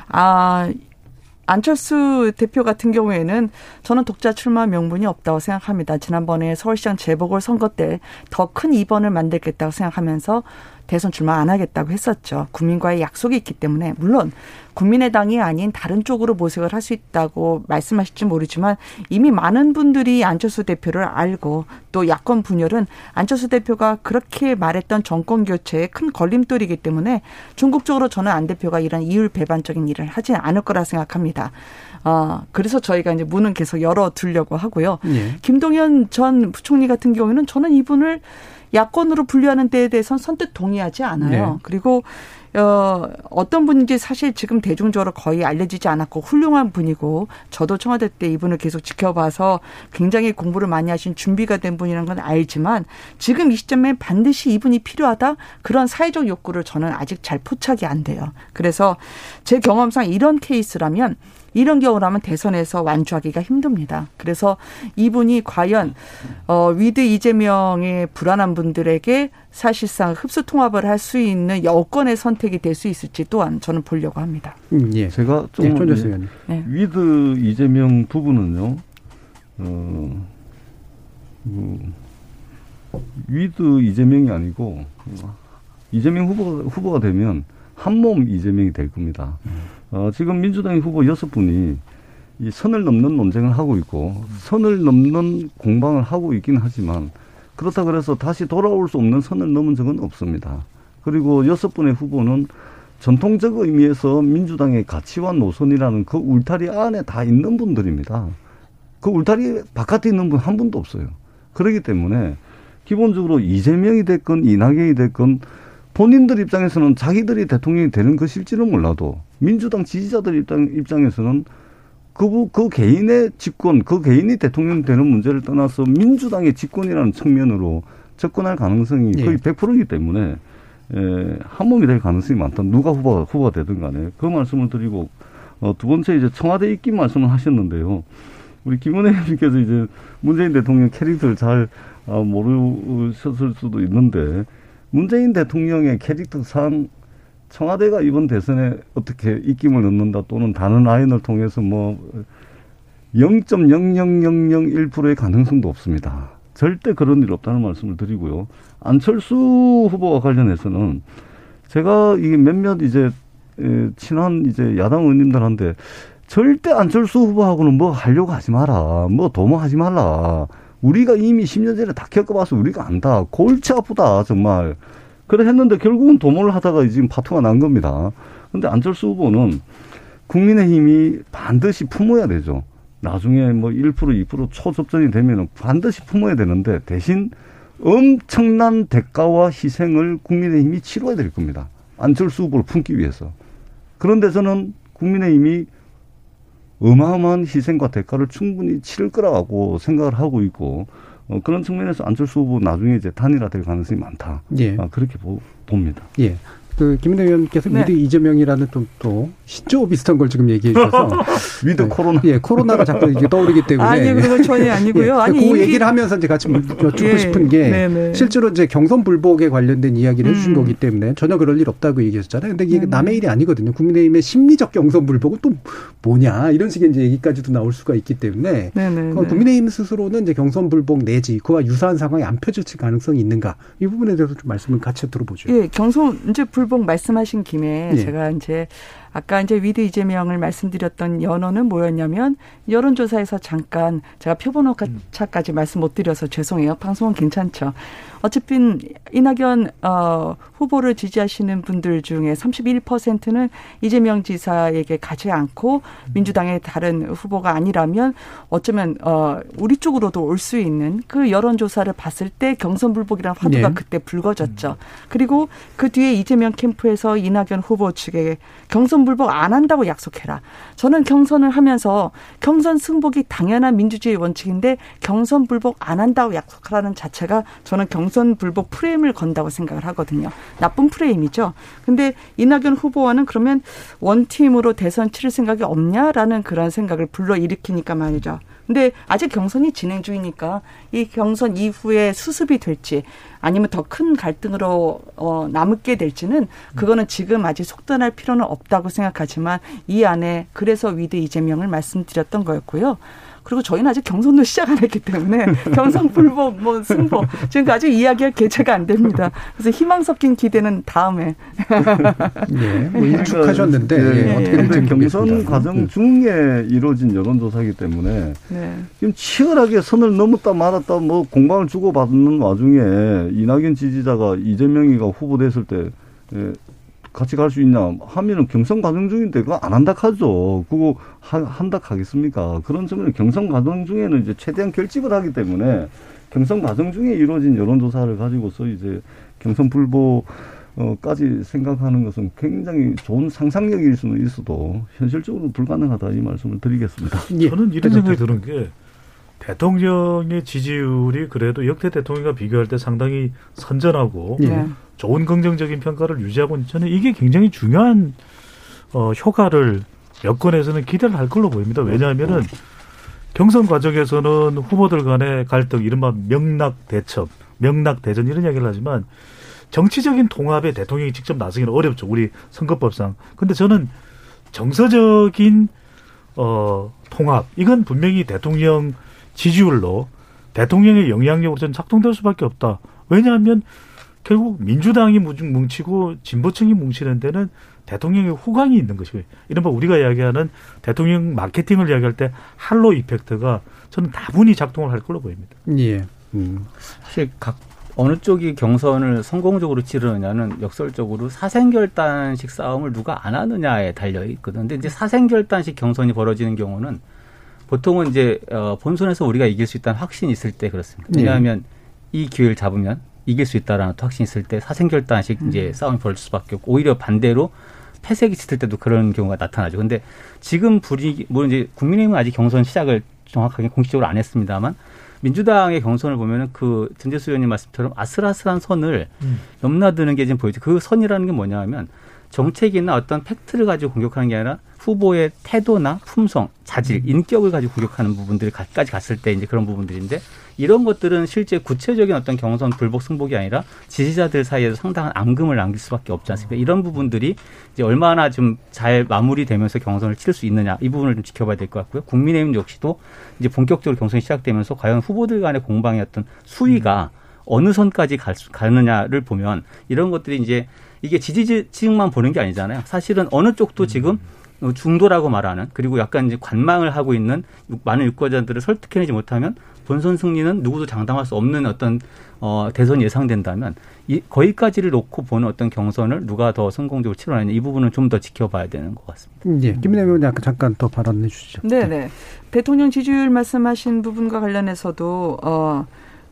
아, 안철수 대표 같은 경우에는 저는 독자 출마 명분이 없다고 생각합니다. 지난번에 서울시장 재보궐 선거 때 더큰 이번을 만들겠다고 생각하면서 대선 출마 안 하겠다고 했었죠. 국민과의 약속이 있기 때문에 물론 국민의당이 아닌 다른 쪽으로 모색을 할 수 있다고 말씀하실지 모르지만 이미 많은 분들이 안철수 대표를 알고 또 야권 분열은 안철수 대표가 그렇게 말했던 정권 교체에 큰 걸림돌이기 때문에 중국적으로 저는 안 대표가 이런 이율 배반적인 일을 하지 않을 거라 생각합니다. 어, 그래서 저희가 이제 문은 계속 열어 두려고 하고요. 예. 김동연 전 부총리 같은 경우에는 저는 이분을 야권으로 분류하는 데에 대해서는 선뜻 동의하지 않아요. 네. 그리고 어, 어떤 분인지 사실 지금 대중적으로 거의 알려지지 않았고 훌륭한 분이고 저도 청와대 때 이분을 계속 지켜봐서 굉장히 공부를 많이 하신 준비가 된 분이라는 건 알지만 지금 이 시점에 반드시 이분이 필요하다 그런 사회적 욕구를 저는 아직 잘 포착이 안 돼요. 그래서 제 경험상 이런 케이스라면 이런 경우라면 대선에서 완주하기가 힘듭니다. 그래서 이분이 과연 어 with 이재명의 불안한 분들에게 사실상 흡수 통합을 할 수 있는 여건의 선택이 될 수 있을지 또한 저는 보려고 합니다. 음, 예. 제가 좀 예, 네. with 이재명 부분은요. 어, 음, with 이재명이 아니고 이재명 후보가 후보가 되면 한몸 이재명이 될 겁니다. 음. 어, 지금 민주당 후보 여섯 분이 이 선을 넘는 논쟁을 하고 있고 선을 넘는 공방을 하고 있긴 하지만 그렇다 그래서 다시 돌아올 수 없는 선을 넘은 적은 없습니다. 그리고 여섯 분의 후보는 전통적 의미에서 민주당의 가치와 노선이라는 그 울타리 안에 다 있는 분들입니다. 그 울타리 바깥에 있는 분 한 분도 없어요. 그렇기 때문에 기본적으로 이재명이 됐건 이낙연이 됐건 본인들 입장에서는 자기들이 대통령이 되는 것일지는 몰라도 민주당 지지자들 입장, 입장에서는 그, 그 개인의 집권, 그 개인이 대통령 되는 문제를 떠나서 민주당의 집권이라는 측면으로 접근할 가능성이 거의 예. 100%이기 때문에 에, 한 몸이 될 가능성이 많다. 누가 후보가, 후보가 되든 간에. 그 말씀을 드리고, 어, 두 번째 이제 청와대 입김 말씀을 하셨는데요. 우리 김은혜 님께서 이제 문재인 대통령 캐릭터를 잘 어, 모르셨을 수도 있는데, 문재인 대통령의 캐릭터상 청와대가 이번 대선에 어떻게 입김을 넣는다 또는 다른 라인을 통해서 뭐 0.00001%의 가능성도 없습니다. 절대 그런 일 없다는 말씀을 드리고요. 안철수 후보와 관련해서는 제가 이 몇몇 이제 친한 이제 야당 의원님들한테 절대 안철수 후보하고는 뭐 하려고 하지 마라. 뭐 도모하지 말라. 우리가 이미 10년 전에 다 겪어봐서 우리가 안다. 골치 아프다, 정말. 그래 했는데 결국은 도모를 하다가 지금 파토가 난 겁니다. 근데 안철수 후보는 국민의힘이 반드시 품어야 되죠. 나중에 뭐 1%, 2% 초접전이 되면은 반드시 품어야 되는데 대신 엄청난 대가와 희생을 국민의힘이 치러야 될 겁니다. 안철수 후보를 품기 위해서. 그런데 저는 국민의힘이 어마어마한 희생과 대가를 충분히 치를 거라고 생각을 하고 있고 어, 그런 측면에서 안철수 후보 나중에 이제 단일화될 가능성이 많다. 예. 아, 그렇게 보, 봅니다. 예. 그 김은혜 의원께서 네. with 이재명이라는 또, 또 신조 비슷한 걸 지금 얘기해 주셔서 with 네. 코로나 예 코로나가 자꾸 이게 떠오르기 때문에 아니 그건 전혀 아니고요. 예. 아니 그 얘기를 하면서 이제 같이 여쭙고 예. 싶은 게 네네. 네. 실제로 이제 경선 불복에 관련된 이야기를 음. 해주신 거기 때문에 전혀 그럴 일 없다고 얘기했잖아요. 근데 이게 네네. 남의 일이 아니거든요. 국민의힘의 심리적 경선 불복은 또 뭐냐 이런 식의 이제 얘기까지도 나올 수가 있기 때문에 국민의힘 스스로는 이제 경선 불복 내지 그와 유사한 상황이 안 펼쳐질 가능성이 있는가 이 부분에 대해서 좀 말씀을 같이 들어보죠. 예, 경선 이제 불 불복 말씀하신 김에 네. 제가 이제 아까 이제 with 이재명을 말씀드렸던 연유는 뭐였냐면 여론조사에서 잠깐 제가 표본오차까지 말씀 못 드려서 죄송해요. 방송은 괜찮죠. 어차피 이낙연 어, 후보를 지지하시는 분들 중에 31%는 이재명 지사에게 가지 않고 민주당의 다른 후보가 아니라면 어쩌면 어, 우리 쪽으로도 올 수 있는 그 여론조사를 봤을 때 경선 불복이라는 화두가 네. 그때 불거졌죠. 그리고 그 뒤에 이재명 캠프에서 이낙연 후보 측에 경선 불복 안 한다고 약속해라. 저는 경선을 하면서 경선 승복이 당연한 민주주의 원칙인데 경선 불복 안 한다고 약속하라는 자체가 저는 경선 불복 프레임을 건다고 생각을 하거든요. 나쁜 프레임이죠. 근데 이낙연 후보와는 그러면 one team으로 대선 치를 생각이 없냐라는 그런 생각을 불러일으키니까 말이죠. 근데 아직 경선이 진행 중이니까 이 경선 이후에 수습이 될지 아니면 더 큰 갈등으로 어 남게 될지는 그거는 지금 아직 속단할 필요는 없다고 생각하지만 이 안에 그래서 with 이재명을 말씀드렸던 거였고요. 그리고 저희는 아직 경선도 시작 안 했기 때문에 경선 불복, 뭐 승복 지금 아직 이야기할 개체가 안 됩니다. 그래서 희망 섞인 기대는 다음에. 예, 뭐 일축하셨는데 예, 예, 어떻게 될지 경선 과정 중에 이루어진 여론조사이기 때문에 네. 지금 치열하게 선을 넘었다 말았다 뭐 공방을 주고받는 와중에 이낙연 지지자가 이재명이가 후보됐을 때 예, 같이 갈 수 있냐 하면은 경선 과정 중인데 그거 안 한다 하죠. 그거 하, 한다 하겠습니까? 그런 점에는 경선 과정 중에는 이제 최대한 결집을 하기 때문에 경선 과정 중에 이루어진 여론조사를 가지고서 이제 경선 불복 어까지 생각하는 것은 굉장히 좋은 상상력일 수는 있어도 현실적으로 불가능하다 이 말씀을 드리겠습니다. 예. 저는 이런 생각이 드는 게 대통령의 지지율이 그래도 역대 대통령과 비교할 때 상당히 선전하고 예. 좋은 긍정적인 평가를 유지하고 있는 저는 이게 굉장히 중요한 어, 효과를 여권에서는 기대를 할 걸로 보입니다. 왜냐하면은 경선 과정에서는 후보들 간의 갈등, 이른바 명락 대첩, 명락 대전 이런 이야기를 하지만 정치적인 통합에 대통령이 직접 나서기는 어렵죠. 우리 선거법상. 근데 저는 정서적인 어 통합 이건 분명히 대통령 지지율로 대통령의 영향력으로 저는 작동될 수밖에 없다. 왜냐하면 결국 민주당이 뭉치고 진보층이 뭉치는 데는 대통령의 후광이 있는 것이고요. 이른바 우리가 이야기하는 대통령 마케팅을 이야기할 때 할로 이펙트가 저는 다분히 작동을 할 걸로 보입니다. 예. 음. 사실 각 어느 쪽이 경선을 성공적으로 치르느냐는 역설적으로 사생결단식 싸움을 누가 안 하느냐에 달려 있거든. 근데 이제 사생결단식 경선이 벌어지는 경우는 보통은 이제 어 본선에서 우리가 이길 수 있다는 확신이 있을 때 그렇습니다. 네. 왜냐하면 네. 이 기회를 잡으면 이길 수 있다라는 확신이 있을 때 사생결단식 음. 이제 싸움이 벌어질 수밖에 없고 오히려 반대로 패색이 짙을 때도 그런 경우가 나타나죠. 근데 지금 불이 뭐 이제 국민의힘은 아직 경선 시작을 정확하게 공식적으로 안 했습니다만 민주당의 경선을 보면은 그 전재수 의원님 말씀처럼 아슬아슬한 선을 음. 넘나드는 게 지금 보이죠. 그 선이라는 게 뭐냐면 정책이나 어떤 팩트를 가지고 공격하는 게 아니라 후보의 태도나 품성, 자질, 음. 인격을 가지고 공격하는 부분들까지 갔을 때 이제 그런 부분들인데 이런 것들은 실제 구체적인 어떤 경선 불복 승복이 아니라 지지자들 사이에서 상당한 앙금을 남길 수밖에 없지 않습니까? 이런 부분들이 이제 얼마나 좀 잘 마무리되면서 경선을 치를 수 있느냐 이 부분을 좀 지켜봐야 될 것 같고요. 국민의힘 역시도 이제 본격적으로 경선이 시작되면서 과연 후보들 간의 공방의 어떤 수위가 음. 어느 선까지 갈 수, 가느냐를 보면 이런 것들이 이제 이게 지지층만 보는 게 아니잖아요. 사실은 어느 쪽도 지금 중도라고 말하는 그리고 약간 이제 관망을 하고 있는 많은 유권자들을 설득해내지 못하면 본선 승리는 누구도 장담할 수 없는 어떤 어, 대선이 예상된다면 이, 거기까지를 놓고 보는 어떤 경선을 누가 더 성공적으로 치러내냐 이 부분은 좀 더 지켜봐야 되는 것 같습니다. 예, 김민혜 의원님 아까 잠깐 더 발언해 주시죠. 네, 네. 대통령 지지율 말씀하신 부분과 관련해서도 어.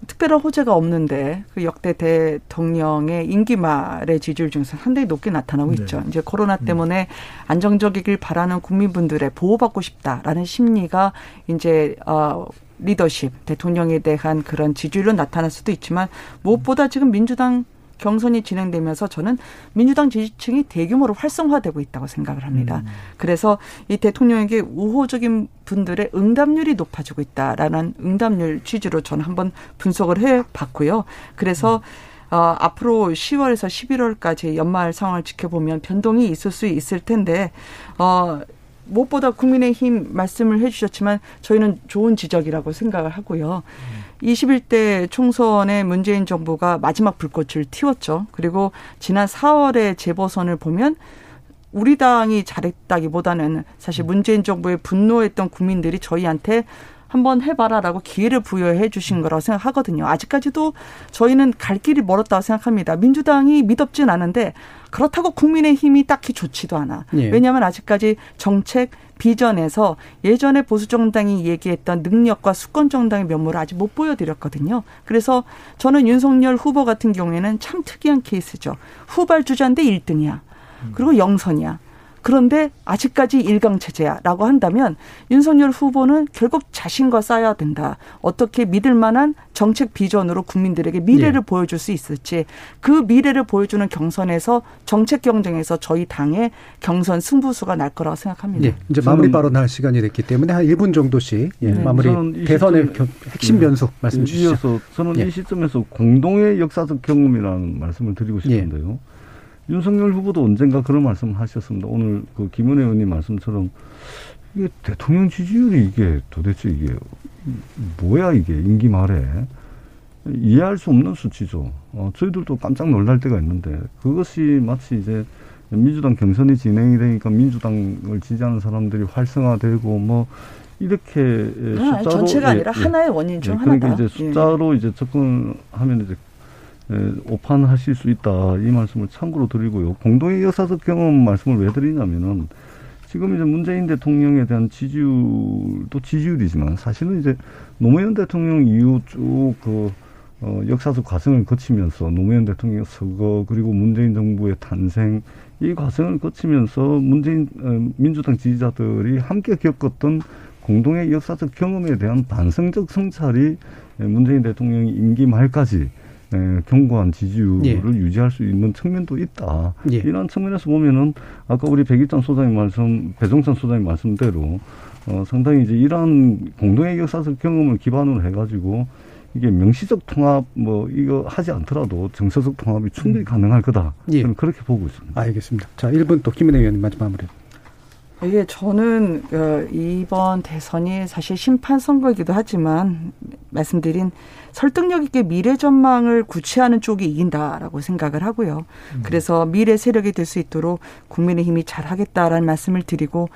특별한 호재가 없는데 그 역대 대통령의 임기 말의 지지율 중에서 상당히 높게 나타나고 네. 있죠. 이제 코로나 음. 때문에 안정적이길 바라는 국민분들의 보호받고 싶다라는 심리가 이제 어 리더십 대통령에 대한 그런 지지율로 나타날 수도 있지만 무엇보다 지금 민주당 경선이 진행되면서 저는 민주당 지지층이 대규모로 활성화되고 있다고 생각을 합니다. 음. 그래서 이 대통령에게 우호적인 분들의 응답률이 높아지고 있다라는 응답률 취지로 저는 한번 분석을 해 봤고요. 그래서 음. 어, 앞으로 10월에서 11월까지 연말 상황을 지켜보면 변동이 있을 수 있을 텐데, 어, 무엇보다 국민의힘 말씀을 해주셨지만 저희는 좋은 지적이라고 생각을 하고요. 음. 21대 총선에 문재인 정부가 마지막 불꽃을 틔웠죠. 그리고 지난 4월에 재보선을 보면 우리 당이 잘했다기보다는 사실 문재인 정부에 분노했던 국민들이 저희한테 한번 해봐라라고 기회를 부여해 주신 거라고 생각하거든요. 아직까지도 저희는 갈 길이 멀었다고 생각합니다. 민주당이 믿었진 않은데 그렇다고 국민의 힘이 딱히 좋지도 않아. 예. 왜냐하면 아직까지 정책 비전에서 예전에 보수 정당이 얘기했던 능력과 수권 정당의 면모를 아직 못 보여드렸거든요. 그래서 저는 윤석열 후보 같은 경우에는 참 특이한 케이스죠. 후발 주자인데 1등이야. 그리고 영선이야. 그런데 아직까지 일강 체제야라고 한다면 윤석열 후보는 결국 자신과 쌓아야 된다. 어떻게 믿을 만한 정책 비전으로 국민들에게 미래를 네. 보여줄 수 있을지 그 미래를 보여주는 경선에서 정책 경쟁에서 저희 당의 경선 승부수가 날 거라고 생각합니다. 네. 이제 마무리 발언할 시간이 됐기 때문에 한 1분 정도씩 예, 네. 마무리 대선의 핵심 네. 변수 말씀 주시죠. 저는 이 시점에서 공동의 역사적 경험이라는 말씀을 드리고 싶은데요. 윤석열 후보도 언젠가 그런 말씀을 하셨습니다. 오늘 그 김은혜 의원님 말씀처럼 이게 대통령 지지율이 이게 도대체 이게 뭐야 이게 임기 말에 이해할 수 없는 수치죠. 어, 저희들도 깜짝 놀랄 때가 있는데 그것이 마치 이제 민주당 경선이 진행이 되니까 민주당을 지지하는 사람들이 활성화되고 뭐 이렇게 아, 숫자로 전체가 예, 아니라 예, 하나의 원인 중 예, 그러니까 하나다. 이제 숫자로 예. 이제 접근하면 이제 오판하실 수 있다 이 말씀을 참고로 드리고요. 공동의 역사적 경험 말씀을 왜 드리냐면은 지금 이제 문재인 대통령에 대한 지지율도 지지율이지만 사실은 이제 노무현 대통령 이후 쭉그 어, 역사적 과정을 거치면서 노무현 대통령 서거 그리고 문재인 정부의 탄생 이 과정을 거치면서 문재인 어, 민주당 지지자들이 함께 겪었던 공동의 역사적 경험에 대한 반성적 성찰이 문재인 대통령이 임기 말까지 에, 견고한 지지율을 예. 유지할 수 있는 측면도 있다. 예. 이런 측면에서 보면은 아까 우리 백일장 소장님 말씀, 배종찬 소장님 말씀대로 어, 상당히 이제 이러한 공동의 역사적 경험을 기반으로 해가지고 이게 명시적 통합 뭐 이거 하지 않더라도 정서적 통합이 충분히 음. 가능할 거다. 예. 저는 그렇게 보고 있습니다. 알겠습니다. 자, 1분 또 김은혜 의원님 마지막 마무리. 이게 저는 어, 이번 대선이 사실 심판 선거이기도 하지만 말씀드린 설득력 있게 미래 전망을 구체하는 쪽이 이긴다라고 생각을 하고요. 음. 그래서 미래 세력이 될 수 있도록 국민의힘이 잘하겠다라는 말씀을 드리고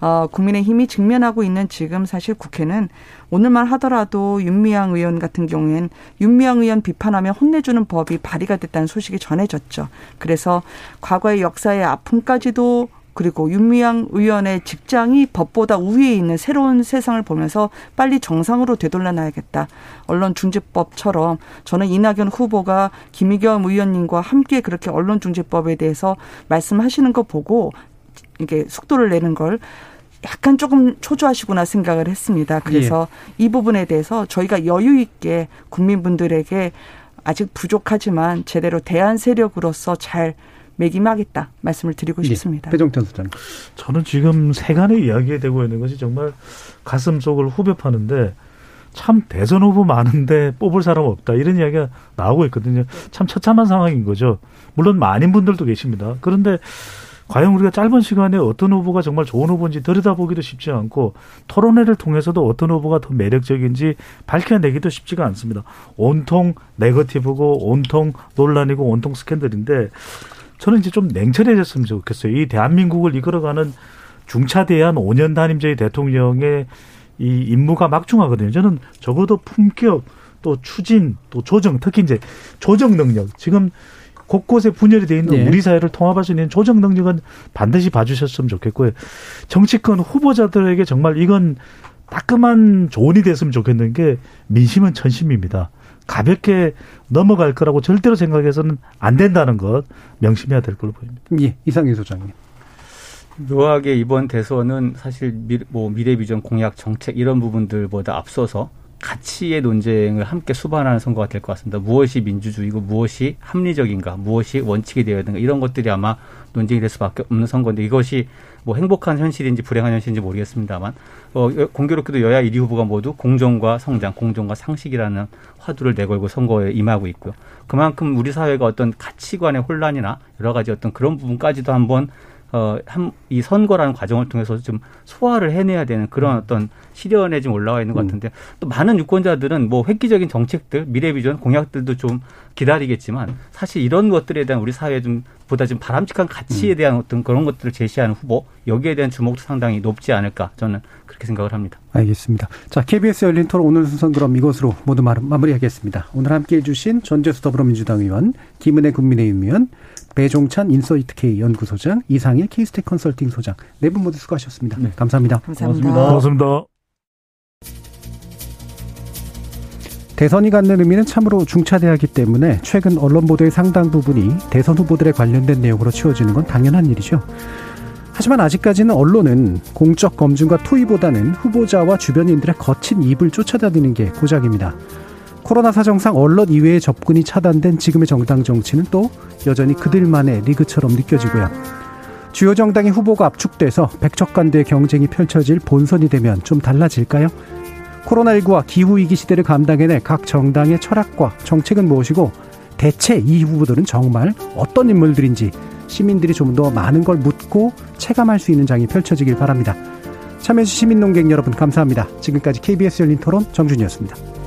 어, 국민의힘이 직면하고 있는 지금 사실 국회는 오늘만 하더라도 윤미향 의원 같은 경우엔 윤미향 의원 비판하면 혼내주는 법이 발의가 됐다는 소식이 전해졌죠. 그래서 과거의 역사의 아픔까지도 그리고 윤미향 의원의 직장이 법보다 우위에 있는 새로운 세상을 보면서 빨리 정상으로 되돌려놔야겠다. 언론중재법처럼 저는 이낙연 후보가 김의겸 의원님과 함께 그렇게 언론중재법에 대해서 말씀하시는 거 보고 이게 속도를 내는 걸 약간 조금 초조하시구나 생각을 했습니다. 그래서 예. 이 부분에 대해서 저희가 여유 있게 국민분들에게 아직 부족하지만 제대로 대안 세력으로서 잘 매김하겠다 말씀을 드리고 예, 싶습니다. 배종찬 소장님. 저는 지금 세간의 이야기가 되고 있는 것이 정말 가슴 속을 후벼 파는데 참 대선 후보 많은데 뽑을 사람 없다 이런 이야기가 나오고 있거든요. 참 처참한 상황인 거죠. 물론 많은 분들도 계십니다. 그런데 과연 우리가 짧은 시간에 어떤 후보가 정말 좋은 후보인지 들여다보기도 쉽지 않고 토론회를 통해서도 어떤 후보가 더 매력적인지 밝혀내기도 쉽지가 않습니다. 온통 네거티브고 온통 논란이고 온통 스캔들인데 저는 이제 좀 냉철해졌으면 좋겠어요. 이 대한민국을 이끌어가는 중차대한 5년 단임제의 대통령의 이 임무가 막중하거든요. 저는 적어도 품격 또 추진 또 조정 특히 이제 조정 능력 지금 곳곳에 분열이 돼 있는 네. 우리 사회를 통합할 수 있는 조정 능력은 반드시 봐주셨으면 좋겠고요. 정치권 후보자들에게 정말 이건 따끔한 조언이 됐으면 좋겠는 게 민심은 천심입니다. 가볍게 넘어갈 거라고 절대로 생각해서는 안 된다는 것 명심해야 될 걸로 보입니다. 예, 이상희 소장님. 묘하게 이번 대선은 사실 미, 뭐 미래 비전 공약 정책 이런 부분들보다 앞서서 가치의 논쟁을 함께 수반하는 선거가 될 것 같습니다. 무엇이 민주주의고 무엇이 합리적인가, 무엇이 원칙이 되어야 되는가 이런 것들이 아마 논쟁이 될 수밖에 없는 선거인데 이것이 뭐 행복한 현실인지 불행한 현실인지 모르겠습니다만 어, 공교롭게도 여야 1위 후보가 모두 공정과 성장, 공정과 상식이라는 화두를 내걸고 선거에 임하고 있고요. 그만큼 우리 사회가 어떤 가치관의 혼란이나 여러 가지 어떤 그런 부분까지도 한번 어, 한, 이 선거라는 과정을 통해서 좀 소화를 해내야 되는 그런 음. 어떤 시련에 좀 올라와 있는 것 음. 같은데 또 많은 유권자들은 뭐 획기적인 정책들, 미래 비전, 공약들도 좀 기다리겠지만 사실 이런 것들에 대한 우리 사회 좀 보다 좀 바람직한 가치에 음. 대한 어떤 그런 것들을 제시하는 후보 여기에 대한 주목도 상당히 높지 않을까 저는 그렇게 생각을 합니다. 알겠습니다. 자, KBS 열린 토론 오늘 순서는 그럼 이것으로 모두 마무리하겠습니다. 오늘 함께 해 주신 전재수 더불어민주당 의원, 김은혜 국민의힘 의원, 배종찬 인서이트 K 연구소장, 이상일 케이스텍 컨설팅 소장 네 분 모두 수고하셨습니다. 네. 감사합니다. 감사합니다. 고맙습니다. 고맙습니다. 대선이 갖는 의미는 참으로 중차대하기 때문에 최근 언론 보도의 상당 부분이 대선 후보들에 관련된 내용으로 치워지는 건 당연한 일이죠. 하지만 아직까지는 언론은 공적 검증과 토의보다는 후보자와 주변인들의 거친 입을 쫓아다니는 게 고작입니다. 코로나 사정상 언론 이외의 접근이 차단된 지금의 정당 정치는 또 여전히 그들만의 리그처럼 느껴지고요. 주요 정당의 후보가 압축돼서 백척간대의 경쟁이 펼쳐질 본선이 되면 좀 달라질까요? 코로나19와 기후위기 시대를 감당해낼 각 정당의 철학과 정책은 무엇이고 대체 이 후보들은 정말 어떤 인물들인지 시민들이 좀 더 많은 걸 묻고 체감할 수 있는 장이 펼쳐지길 바랍니다. 참여해주신 시민농객 여러분 감사합니다. 지금까지 KBS 열린 토론 정준이었습니다.